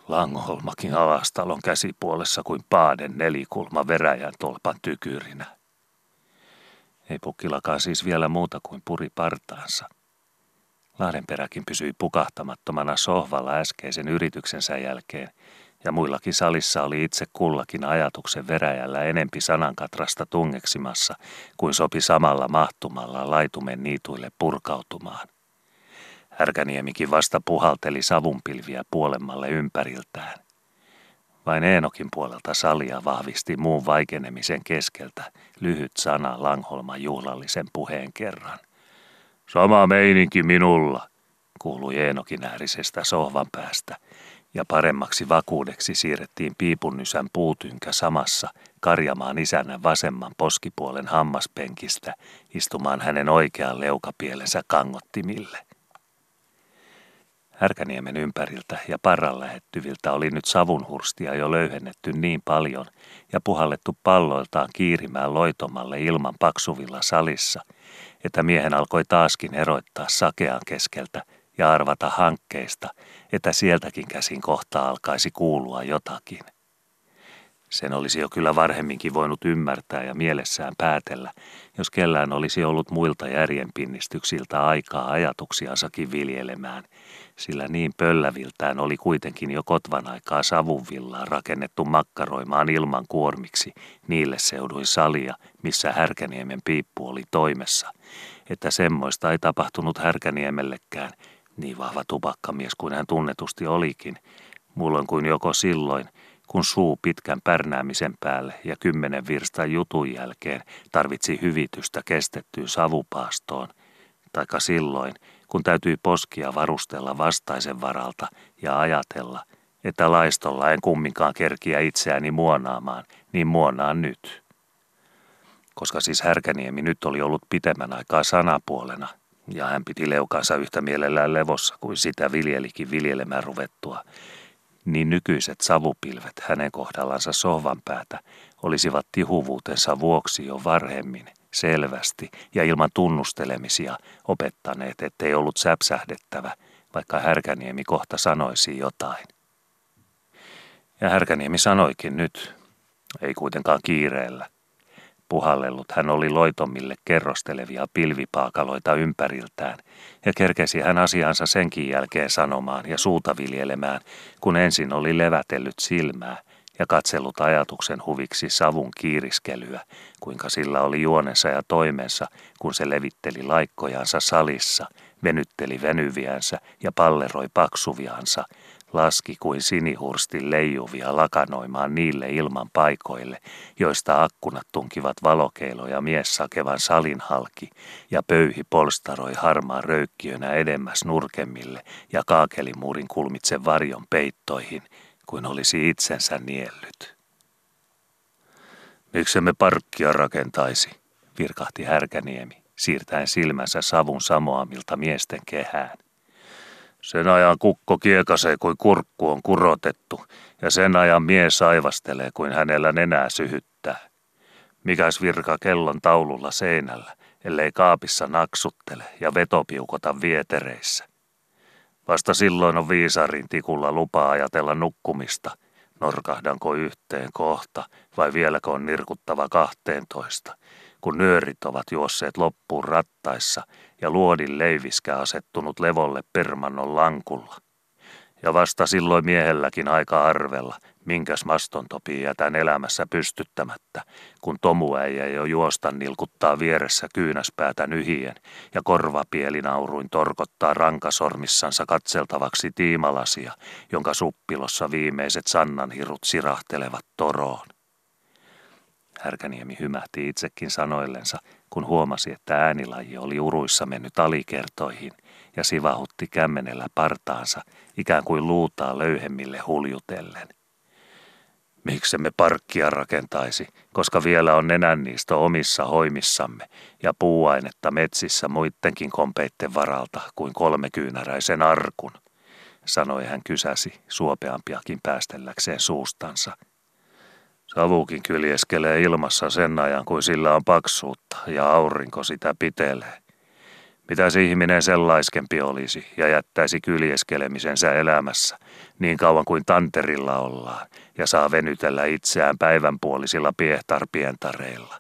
Langholmakin alastalon käsipuolessa kuin paaden nelikulma veräjän tolpan tykyrinä. Ei pukkilakaan siis vielä muuta kuin puri partaansa. Lahdenperäkin pysyi pukahtamattomana sohvalla äskeisen yrityksensä jälkeen, ja muillakin salissa oli itse kullakin ajatuksen veräjällä enempi sanankatrasta tungeksimassa, kuin sopi samalla mahtumalla laitumen niituille purkautumaan. Härkäniemikin vasta puhalteli savunpilviä puolemmalle ympäriltään. Vain Eenokin puolelta salia vahvisti muun vaikenemisen keskeltä lyhyt sana Langholman juhlallisen puheen kerran. Sama meininki minulla, kuului Eenokin äärisestä sohvan päästä, ja paremmaksi vakuudeksi siirrettiin piipunnysän puutynkä samassa karjamaan isänä vasemman poskipuolen hammaspenkistä istumaan hänen oikean leukapielensä kangottimille. Härkäniemen ympäriltä ja parran lähettyviltä oli nyt savunhurstia jo löyhennetty niin paljon ja puhallettu palloiltaan kiirimään loitomalle ilman paksuvilla salissa, että miehen alkoi taaskin eroittaa sakean keskeltä ja arvata hankkeista, että sieltäkin käsin kohta alkaisi kuulua jotakin. Sen olisi jo kyllä varhemminkin voinut ymmärtää ja mielessään päätellä, jos kellään olisi ollut muilta järjenpinnistyksiltä aikaa ajatuksiansakin viljelemään, sillä niin pölläviltään oli kuitenkin jo kotvan aikaa savunvillaan rakennettu makkaroimaan ilman kuormiksi niille seuduin salia, missä Härkäniemen piippu oli toimessa, että semmoista ei tapahtunut Härkäniemellekään, niin vahva tupakkamies kuin hän tunnetusti olikin, muulloin kuin joko silloin – kun suu pitkän pärnäämisen päälle ja kymmenen virstan jutun jälkeen tarvitsi hyvitystä kestettyyn savupaastoon, taikka silloin, kun täytyi poskia varustella vastaisen varalta ja ajatella, että laistolla en kumminkaan kerkiä itseäni muonaamaan, niin muonaan nyt. Koska siis Härkäniemi nyt oli ollut pitemmän aikaa sanapuolena, ja hän piti leukansa yhtä mielellään levossa kuin sitä viljelikin viljelemään ruvettua, niin nykyiset savupilvet hänen kohdallansa sohvan päätä olisivat tihuvuutensa vuoksi jo varhemmin, selvästi ja ilman tunnustelemisia opettaneet, ettei ollut säpsähdettävä, vaikka Härkäniemi kohta sanoisi jotain. Ja Härkäniemi sanoikin nyt, ei kuitenkaan kiireellä. Puhallellut hän oli loitomille kerrostelevia pilvipaakaloita ympäriltään, ja kerkesi hän asiansa senkin jälkeen sanomaan ja suuta viljelemään, kun ensin oli levätellyt silmää ja katsellut ajatuksen huviksi savun kiiriskelyä, kuinka sillä oli juonensa ja toimensa, kun se levitteli laikkojansa salissa, venytteli venyviänsä ja palleroi paksuviansa, laski kuin sinihursti leijuvia lakanoimaan niille ilman paikoille, joista akkunat tunkivat valokeiloja mies sakevan salin halki, ja pöyhi polstaroi harmaan röykkiönä edemmäs nurkemmille ja kaakelimuurin kulmitse varjon peittoihin, kuin olisi itsensä niellyt. Miksemme parkkia rakentaisi, virkahti Härkäniemi, siirtäen silmänsä savun samoamilta miesten kehään. Sen ajan kukko kiekasee kuin kurkku on kurotettu, ja sen ajan mies aivastelee kuin hänellä nenää syhyttää. Mikäs virka kellon taululla seinällä, ellei kaapissa naksuttele ja vetopiukota vietereissä. Vasta silloin on viisarin tikulla lupa ajatella nukkumista, norkahdanko yhteen kohta vai vieläkö on nirkuttava kahteentoista, kun nyörit ovat juosseet loppuun rattaissa ja luodin leiviskä asettunut levolle permannon lankulla. Ja vasta silloin miehelläkin aika arvella, minkäs mastontopi jätän elämässä pystyttämättä, kun tomuäijä jo juosta nilkuttaa vieressä kyynäspäätä nyhien ja korvapielinauruin torkottaa rankasormissansa katseltavaksi tiimalasia, jonka suppilossa viimeiset sannanhirut sirahtelevat toroon. Härkäniemi hymähti itsekin sanoillensa, kun huomasi, että äänilaji oli uruissa mennyt alikertoihin ja sivahutti kämmenellä partaansa, ikään kuin luutaa löyhemmille huljutellen. Miksemme parkkia rakentaisi, koska vielä on nenänniisto omissa hoimissamme ja puuainetta metsissä muittenkin kompeitten varalta kuin kolmekyynäräisen arkun, sanoi hän kysäsi suopeampiakin päästelläkseen suustansa – Savukin kyljeskelee ilmassa sen ajan, kuin sillä on paksuutta ja aurinko sitä pitelee. Mitäs ihminen sellaiskempi olisi ja jättäisi kyljeskelemisensä elämässä niin kauan kuin tanterilla ollaan ja saa venytellä itseään päivänpuolisilla piehtarpientareilla.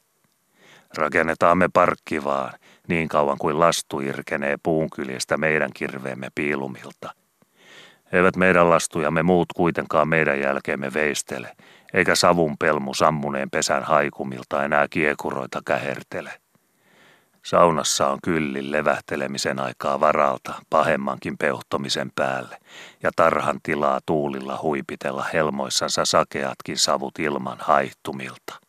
Rakennetaan me parkki vaan niin kauan kuin lastu irkenee puun kyljestä meidän kirveemme piilumilta. Eivät meidän lastujamme muut kuitenkaan meidän jälkeemme veistele, eikä savun pelmu sammuneen pesän haikumilta enää kiekuroita kähertele. Saunassa on kyllin levähtelemisen aikaa varalta pahemmankin peuhtomisen päälle, ja tarhan tilaa tuulilla huipitella helmoissansa sakeatkin savut ilman haihtumilta.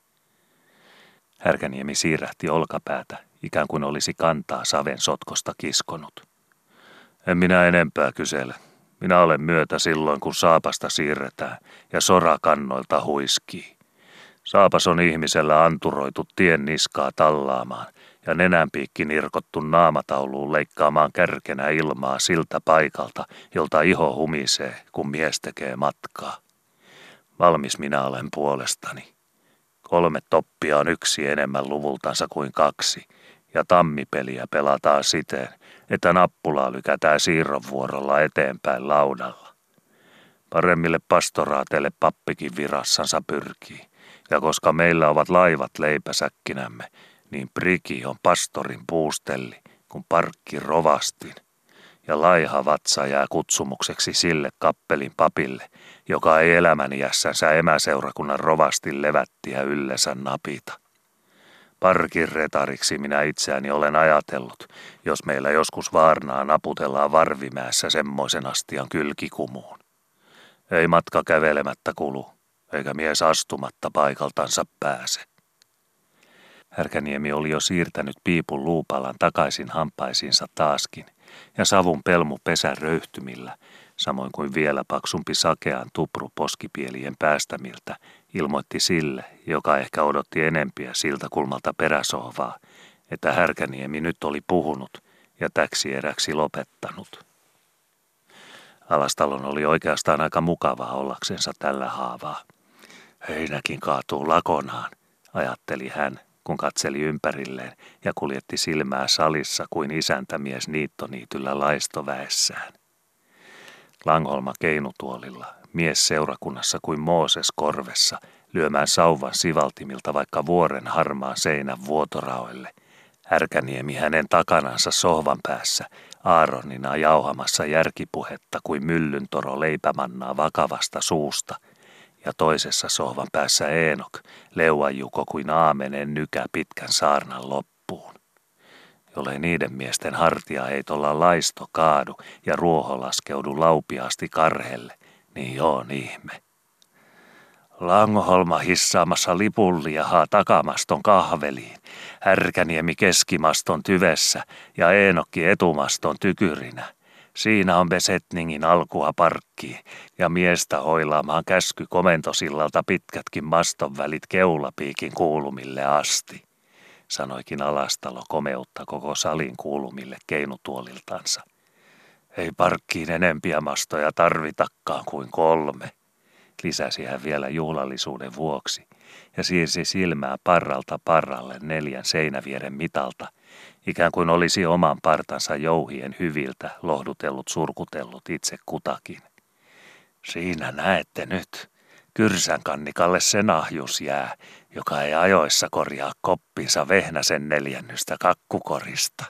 Härkäniemi siirrähti olkapäätä, ikään kuin olisi kantaa saven sotkosta kiskonut. En minä enempää kysele, minä olen myötä silloin, kun saapasta siirretään ja sora kannoilta huiskii. Saapas on ihmisellä anturoitu tien niskaa tallaamaan ja nenänpiikki nirkottu naamatauluun leikkaamaan kärkenä ilmaa siltä paikalta, jolta iho humisee, kun mies tekee matkaa. Valmis minä olen puolestani. Kolme toppia on yksi enemmän luvultansa kuin kaksi, ja tammipeliä pelataan siten, että nappulaa lykätään siirronvuorolla eteenpäin laudalla. Paremmille pastoraateille pappikin virassansa pyrkii, ja koska meillä ovat laivat leipäsäkkinämme, niin priki on pastorin puustelli, kun parkki rovastin, ja laiha vatsa jää kutsumukseksi sille kappelin papille, joka ei elämäniässänsä emäseurakunnan rovastin levättiä yllensä napita. Parkin retariksi minä itseäni olen ajatellut, jos meillä joskus vaarnaa naputellaan varvimäessä semmoisen astian kylkikumuun. Ei matka kävelemättä kulu, eikä mies astumatta paikaltansa pääse. Härkäniemi oli jo siirtänyt piipun luupalan takaisin hampaisiinsa taaskin, ja savun pelmu pesän röyhtymillä, samoin kuin vielä paksumpi sakean tupru poskipielien päästämiltä, ilmoitti sille, joka ehkä odotti enempiä siltä kulmalta peräsohvaa, että Härkäniemi nyt oli puhunut ja täksi eräksi lopettanut. Alastalon oli oikeastaan aika mukavaa ollaksensa tällä haavaa. Heinäkin kaatuu lakonaan, ajatteli hän, kun katseli ympärilleen ja kuljetti silmää salissa kuin isäntämies niittoniityllä laistoväessään. Langholma keinutuolilla, mies seurakunnassa kuin Mooses korvessa, lyömään sauvan sivaltimilta vaikka vuoren harmaan seinän vuotoraoille. Härkäniemi hänen takanansa sohvan päässä, Aaronina jauhamassa järkipuhetta kuin myllyntoro leipämannaa vakavasta suusta. Ja toisessa sohvan päässä Eenok, leuajuko kuin aamenen nykä pitkän saarnan loppuun jollei niiden miesten hartia heitolla laisto kaadu ja ruoho laskeudu laupiaasti karhelle, niin joo ihme. Langoholma hissaamassa lipulliahaa takamaston kahveliin, härkäniemi keskimaston tyvessä ja Eenokki etumaston tykyrinä. Siinä on Besetningin alkua parkki ja miestä hoilaamaan käsky komentosillalta pitkätkin maston välit keulapiikin kuulumille asti sanoikin Alastalo komeutta koko salin kuulumille keinutuoliltansa. Ei parkkiin enempiä mastoja tarvitakaan kuin kolme, lisäsi hän vielä juhlallisuuden vuoksi ja siirsi silmää parralta parralle neljän seinävieren mitalta, ikään kuin olisi oman partansa jouhien hyviltä lohdutellut surkutellut itse kutakin. Siinä näette nyt, kyrsän kannikalle se nahjus jää, joka ei ajoissa korjaa koppinsa Vehnäsen neljännystä kakkukorista.